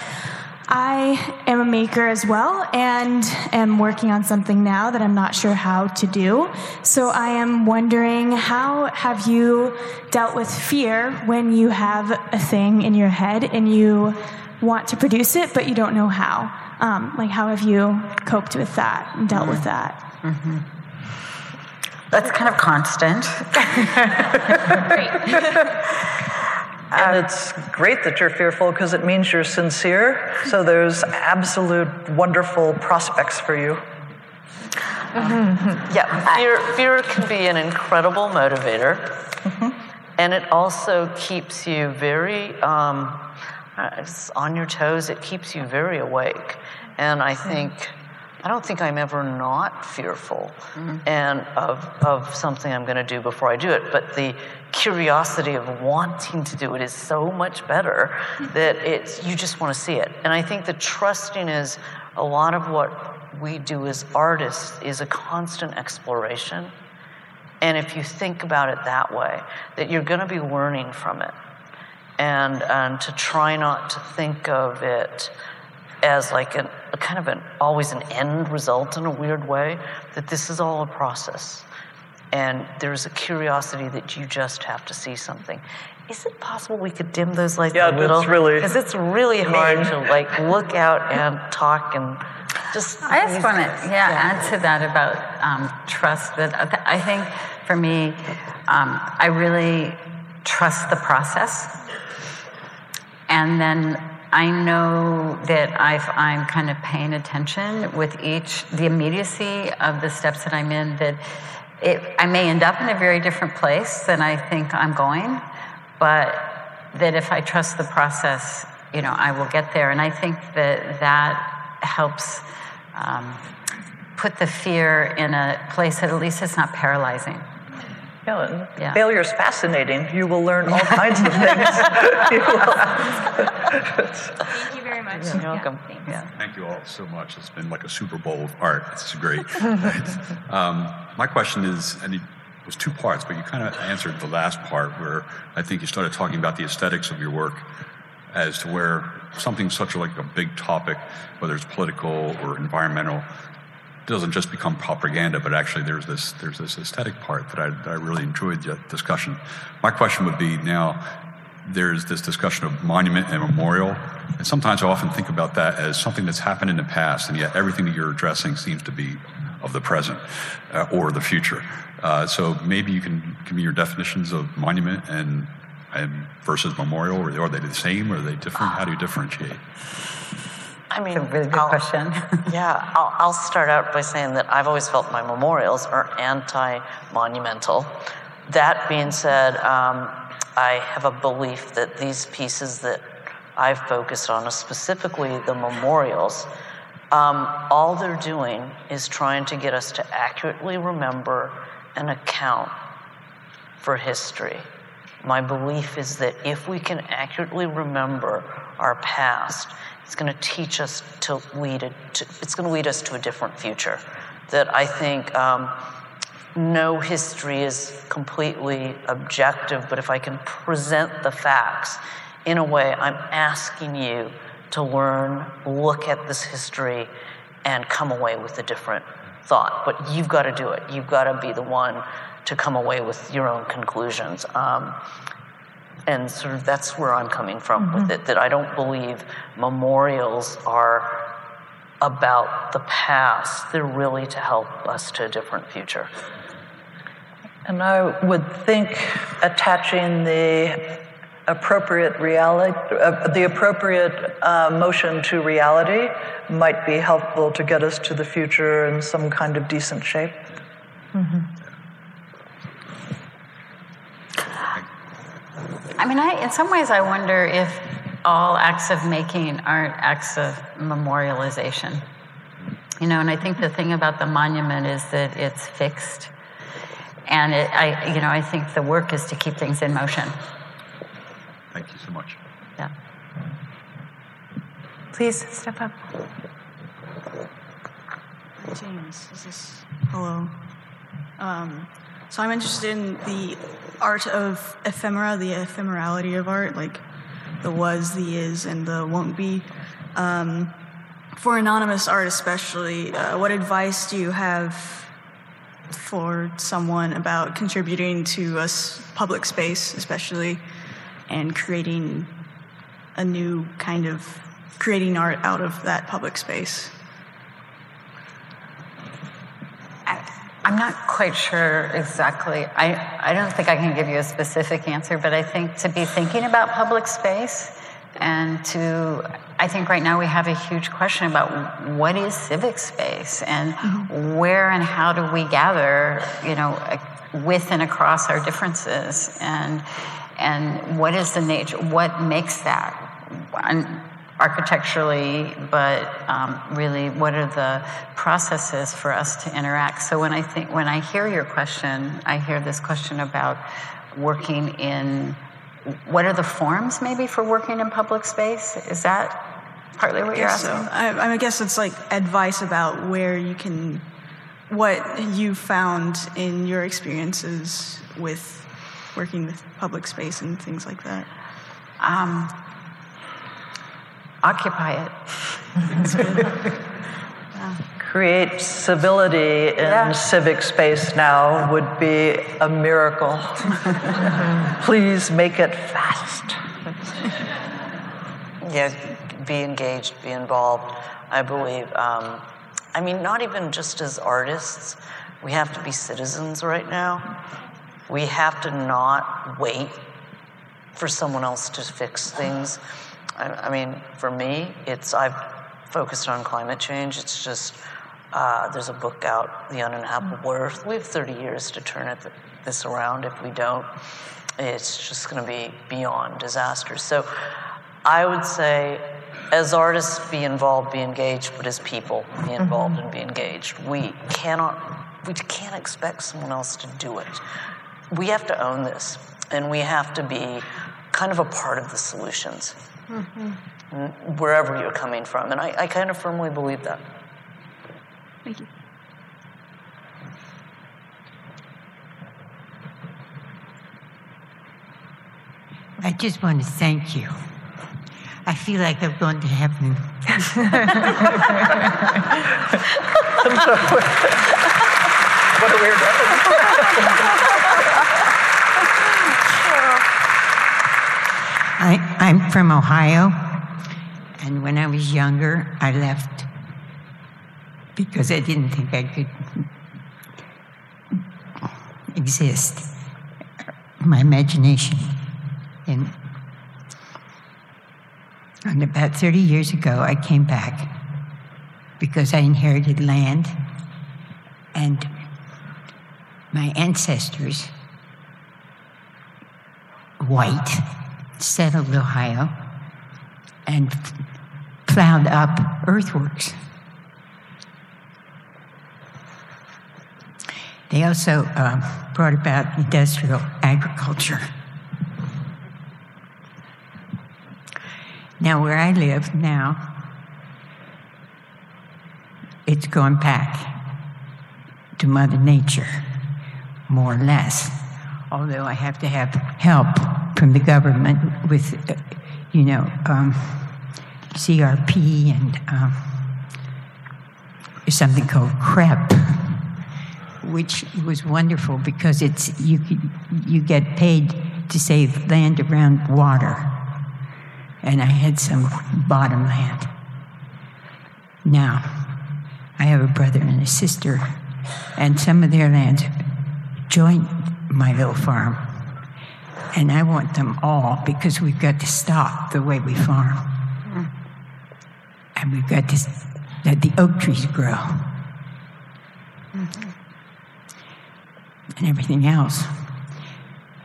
I am a maker as well and am working on something now that I'm not sure how to do. So I am wondering how have you dealt with fear when you have a thing in your head and you want to produce it but you don't know how? Um, like, how have you coped with that and dealt mm-hmm. with that? Mm-hmm. That's kind of constant. Great. And it's great that you're fearful because it means you're sincere. So there's absolute wonderful prospects for you. Mm-hmm. Yeah, fear, fear can be an incredible motivator. Mm-hmm. And it also keeps you very um, on your toes, it keeps you very awake. And I think. I don't think I'm ever not fearful mm-hmm. and of, of something I'm going to do before I do it. But the curiosity of wanting to do it is so much better that it's you just want to see it. And I think the trusting is a lot of what we do as artists is a constant exploration. And if you think about it that way, that you're going to be learning from it. And, and to try not to think of it as like an, a kind of an always an end result in a weird way, that this is all a process. And there's a curiosity that you just have to see something. Is it possible we could dim those lights Yeah, a little? that's really because it's really hard to like look out and talk and just. I just want to, yeah, add to that about um, trust. That I think for me, um, I really trust the process, and then I know that I've, I'm kind of paying attention with each the immediacy of the steps that I'm in. That it, I may end up in a very different place than I think I'm going, but that if I trust the process, you know, I will get there. And I think that that helps um, put the fear in a place that at least it's not paralyzing. Yeah, Yeah. Failure is fascinating. You will learn all kinds of things. You Thank you very much. You're welcome. Yeah. Thank you all so much. It's been like a Super Bowl of art. It's great. um, my question is, and it was two parts, but you kind of answered the last part where I think you started talking about the aesthetics of your work as to where something such like a big topic, whether it's political or environmental, doesn't just become propaganda, but actually there's this there's this aesthetic part that I, that I really enjoyed the discussion. My question would be now there's this discussion of monument and memorial, and sometimes I often think about that as something that's happened in the past, and yet everything that you're addressing seems to be of the present uh, or the future. Uh, so maybe you can give me your definitions of monument and and versus memorial, or are they the same, or are they different? How do you differentiate? I mean, It's a really good I'll- question. yeah, I'll, I'll start out by saying that I've always felt my memorials are anti-monumental. That being said, um, I have a belief that these pieces that I've focused on, specifically the memorials, um, all they're doing is trying to get us to accurately remember and account for history. My belief is that if we can accurately remember our past, it's going to teach us to lead it. To, it's going to lead us to a different future. That I think um, no history is completely objective, but if I can present the facts in a way, I'm asking you to learn, look at this history, and come away with a different thought. But you've got to do it. You've got to be the one to come away with your own conclusions. Um, and sort of that's where I'm coming from with it. That I don't believe memorials are about the past. They're really to help us to a different future. And I would think attaching the appropriate reality, uh, the appropriate uh, motion to reality might be helpful to get us to the future in some kind of decent shape. I mean, I, in some ways, I wonder if all acts of making aren't acts of memorialization. You know, and I think the thing about the monument is that it's fixed, and it, I, you know, I think the work is to keep things in motion. Thank you so much. Yeah. Please step up. James, is this hello? Um, so I'm interested in the art of ephemera, the ephemerality of art, like the was, the is, and the won't be. Um, for anonymous art, especially, uh, what advice do you have for someone about contributing to a public space, especially, and creating a new kind of creating art out of that public space? I'm not quite sure exactly. I, I don't think I can give you a specific answer, but I think to be thinking about public space and to, I think right now we have a huge question about what is civic space and mm-hmm. where and how do we gather, you know, with and across our differences and, and what is the nature, what makes that? And architecturally, but um, really, what are the processes for us to interact? So when I think, when I hear your question, I hear this question about working in. What are the forms, maybe, for working in public space? Is that partly what you're guess so. asking? I, I guess it's like advice about where you can, what you found in your experiences with working with public space and things like that. Um, occupy it. Create civility in Yeah. civic space now would be a miracle. Please make it fast. Yeah, be engaged, be involved. I believe. Um, I mean, not even just as artists. We have to be citizens right now. We have to not wait for someone else to fix things. I, I mean, for me, it's I've focused on climate change. It's just uh, there's a book out, The Uninhabitable Earth. We have 30 years to turn it, this around. If we don't, it's just going to be beyond disaster. So, I would say, as artists, be involved, be engaged, but as people, be involved and be engaged. We cannot, we can't expect someone else to do it. We have to own this, and we have to be kind of a part of the solutions n- wherever you're coming from. And I, I kind of firmly believe that. Thank you. I just want to thank you. I feel like I've gone to heaven. What a weird I, I'm from Ohio, and when I was younger, I left because I didn't think I could exist. My imagination. And, and about 30 years ago, I came back because I inherited land, and my ancestors, white, settled Ohio and plowed up earthworks. They also uh, brought about industrial agriculture. Now, where I live now, it's gone back to Mother Nature, more or less. Although I have to have help from the government with, you know, um, CRP and um, something called CREP, which was wonderful because it's you you get paid to save land around water, and I had some bottom land. Now, I have a brother and a sister, and some of their land joined my little farm. And I want them all because we've got to stop the way we farm. And we've got to let the oak trees grow. And everything else.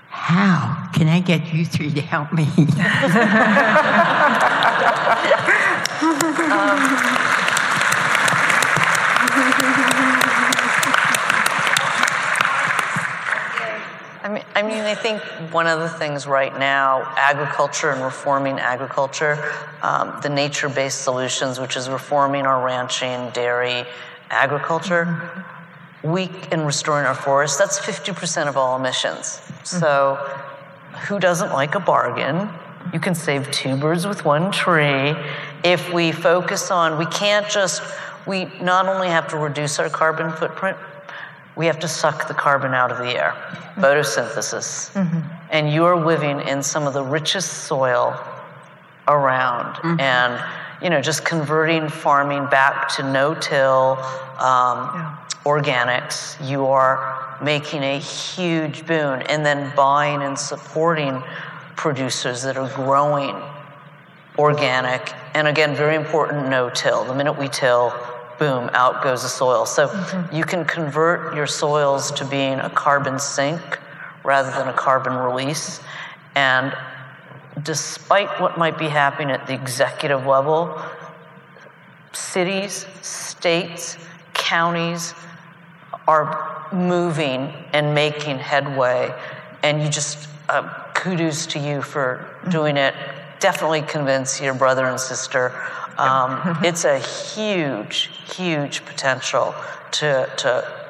How can I get you three to help me? I mean, I mean, I think one of the things right now, agriculture and reforming agriculture, um, the nature-based solutions, which is reforming our ranching, dairy, agriculture, we and restoring our forests. That's 50% of all emissions. So, who doesn't like a bargain? You can save two birds with one tree if we focus on. We can't just. We not only have to reduce our carbon footprint, we have to suck the carbon out of the air. Photosynthesis. And you're living in some of the richest soil around. And, you know, just converting farming back to no till um, organics, you are making a huge boon. And then buying and supporting producers that are growing organic, and again, very important, no till. The minute we till, boom, out goes the soil. So you can convert your soils to being a carbon sink rather than a carbon release. And despite what might be happening at the executive level, cities, states, counties are moving and making headway. And you just, uh, kudos to you for doing it. Definitely convince your brother and sister. Um, it's a huge, huge potential to, to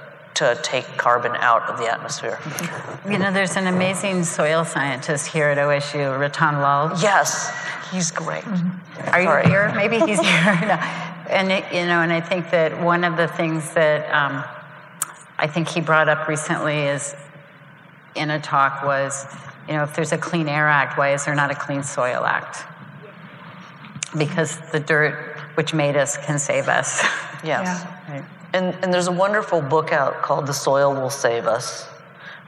to take carbon out of the atmosphere. You know, there's an amazing soil scientist here at OSU, Rattan Lal. Yes, he's great. Are you here? Maybe he's here. No. And it, you know, and I think that one of the things that um, I think he brought up recently is in a talk was, you know, if there's a Clean Air Act, why is there not a Clean Soil Act? Because the dirt which made us can save us. Yes. And, and there's a wonderful book out called The Soil Will Save Us,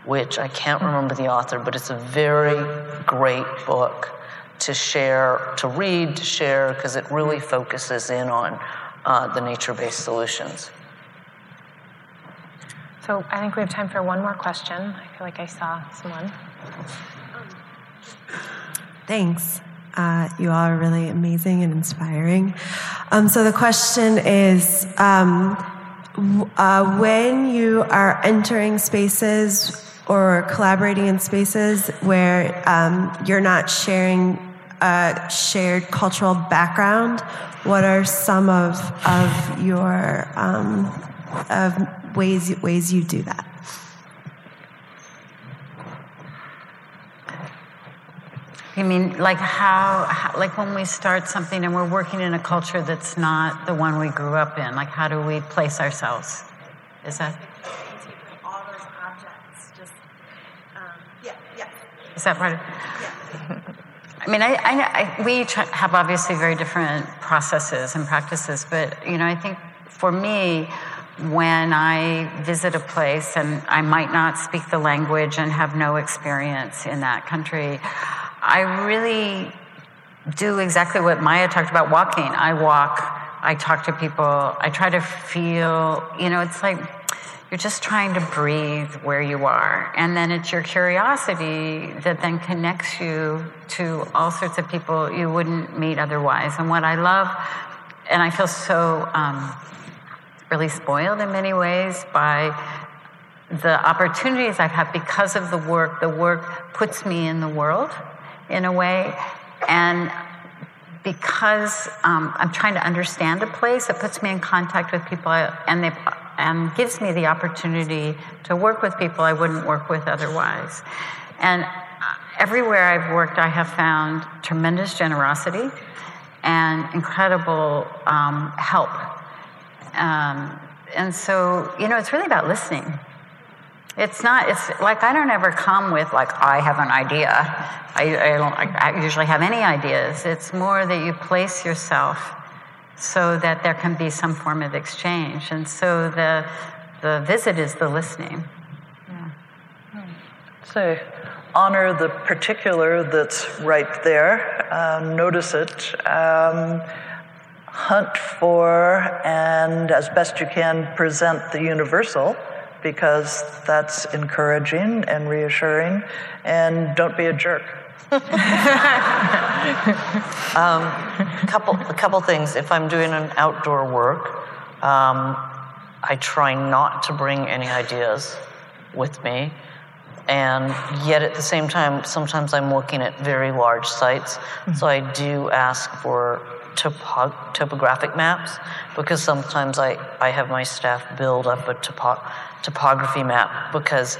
which I can't remember the author, but it's a very great book to share, to read, to share, because it really focuses in on uh, the nature based solutions. So I think we have time for one more question. I feel like I saw someone. Thanks. Uh, you all are really amazing and inspiring. Um, so the question is um, uh, when you are entering spaces or collaborating in spaces where um, you're not sharing a shared cultural background, what are some of, of your um, of ways, ways you do that? You mean like how, how, like when we start something and we're working in a culture that's not the one we grew up in, like how do we place ourselves? Is that? All those objects, just, yeah, yeah. Is that part of yeah. I mean, I, I, I, we each have obviously very different processes and practices, but you know, I think for me, when I visit a place and I might not speak the language and have no experience in that country, I really do exactly what Maya talked about walking. I walk, I talk to people, I try to feel, you know, it's like you're just trying to breathe where you are. And then it's your curiosity that then connects you to all sorts of people you wouldn't meet otherwise. And what I love, and I feel so um, really spoiled in many ways by the opportunities I've had because of the work. The work puts me in the world in a way. And because um, I'm trying to understand a place, it puts me in contact with people and, they, and gives me the opportunity to work with people I wouldn't work with otherwise. And everywhere I've worked, I have found tremendous generosity and incredible um, help. Um, and so, you know, it's really about listening. It's not, it's like I don't ever come with, like, I have an idea. I, I don't I usually have any ideas. It's more that you place yourself so that there can be some form of exchange. And so the, the visit is the listening. So, honor the particular that's right there, um, notice it, um, hunt for, and as best you can, present the universal because that's encouraging and reassuring, and don't be a jerk. um, couple, a couple things. If I'm doing an outdoor work, um, I try not to bring any ideas with me. And yet at the same time, sometimes I'm looking at very large sites. Mm-hmm. So I do ask for topo- topographic maps because sometimes I, I have my staff build up a topo- topography map because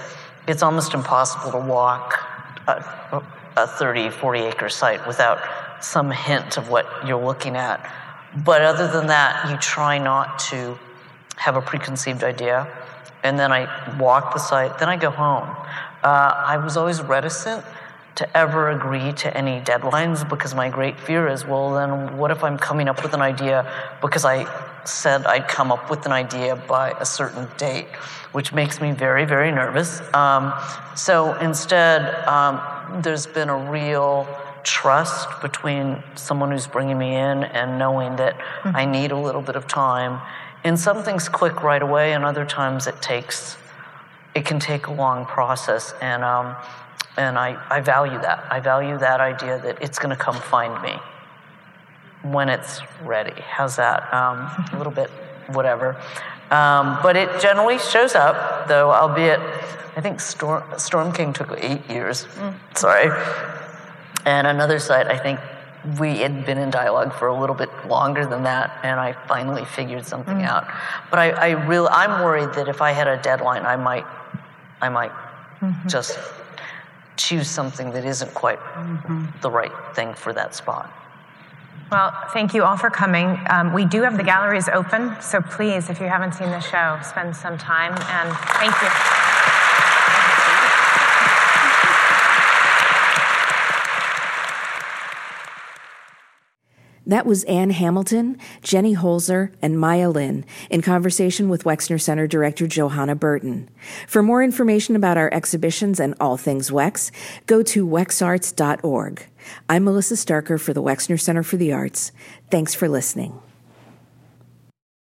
it's almost impossible to walk a, a 30, 40 acre site without some hint of what you're looking at. But other than that, you try not to have a preconceived idea. And then I walk the site, then I go home. Uh, I was always reticent to ever agree to any deadlines because my great fear is well, then what if I'm coming up with an idea because I said I'd come up with an idea by a certain date, which makes me very, very nervous. Um, so instead, um, there's been a real trust between someone who's bringing me in and knowing that mm-hmm. I need a little bit of time. And some things click right away, and other times it takes, it can take a long process. And um, and I, I value that. I value that idea that it's going to come find me when it's ready. How's that? Um, a little bit, whatever. Um, but it generally shows up, though, albeit, I think Storm, Storm King took eight years. Mm. Sorry. And another site, I think we had been in dialogue for a little bit longer than that, and I finally figured something mm. out. But I, I really, I'm worried that if I had a deadline, I might, I might mm-hmm. just choose something that isn't quite mm-hmm. the right thing for that spot. Well, thank you all for coming. Um, we do have the galleries open, so please, if you haven't seen the show, spend some time and thank you. That was Ann Hamilton, Jenny Holzer, and Maya Lin in conversation with Wexner Center Director Johanna Burton. For more information about our exhibitions and all things Wex, go to wexarts.org. I'm Melissa Starker for the Wexner Center for the Arts. Thanks for listening.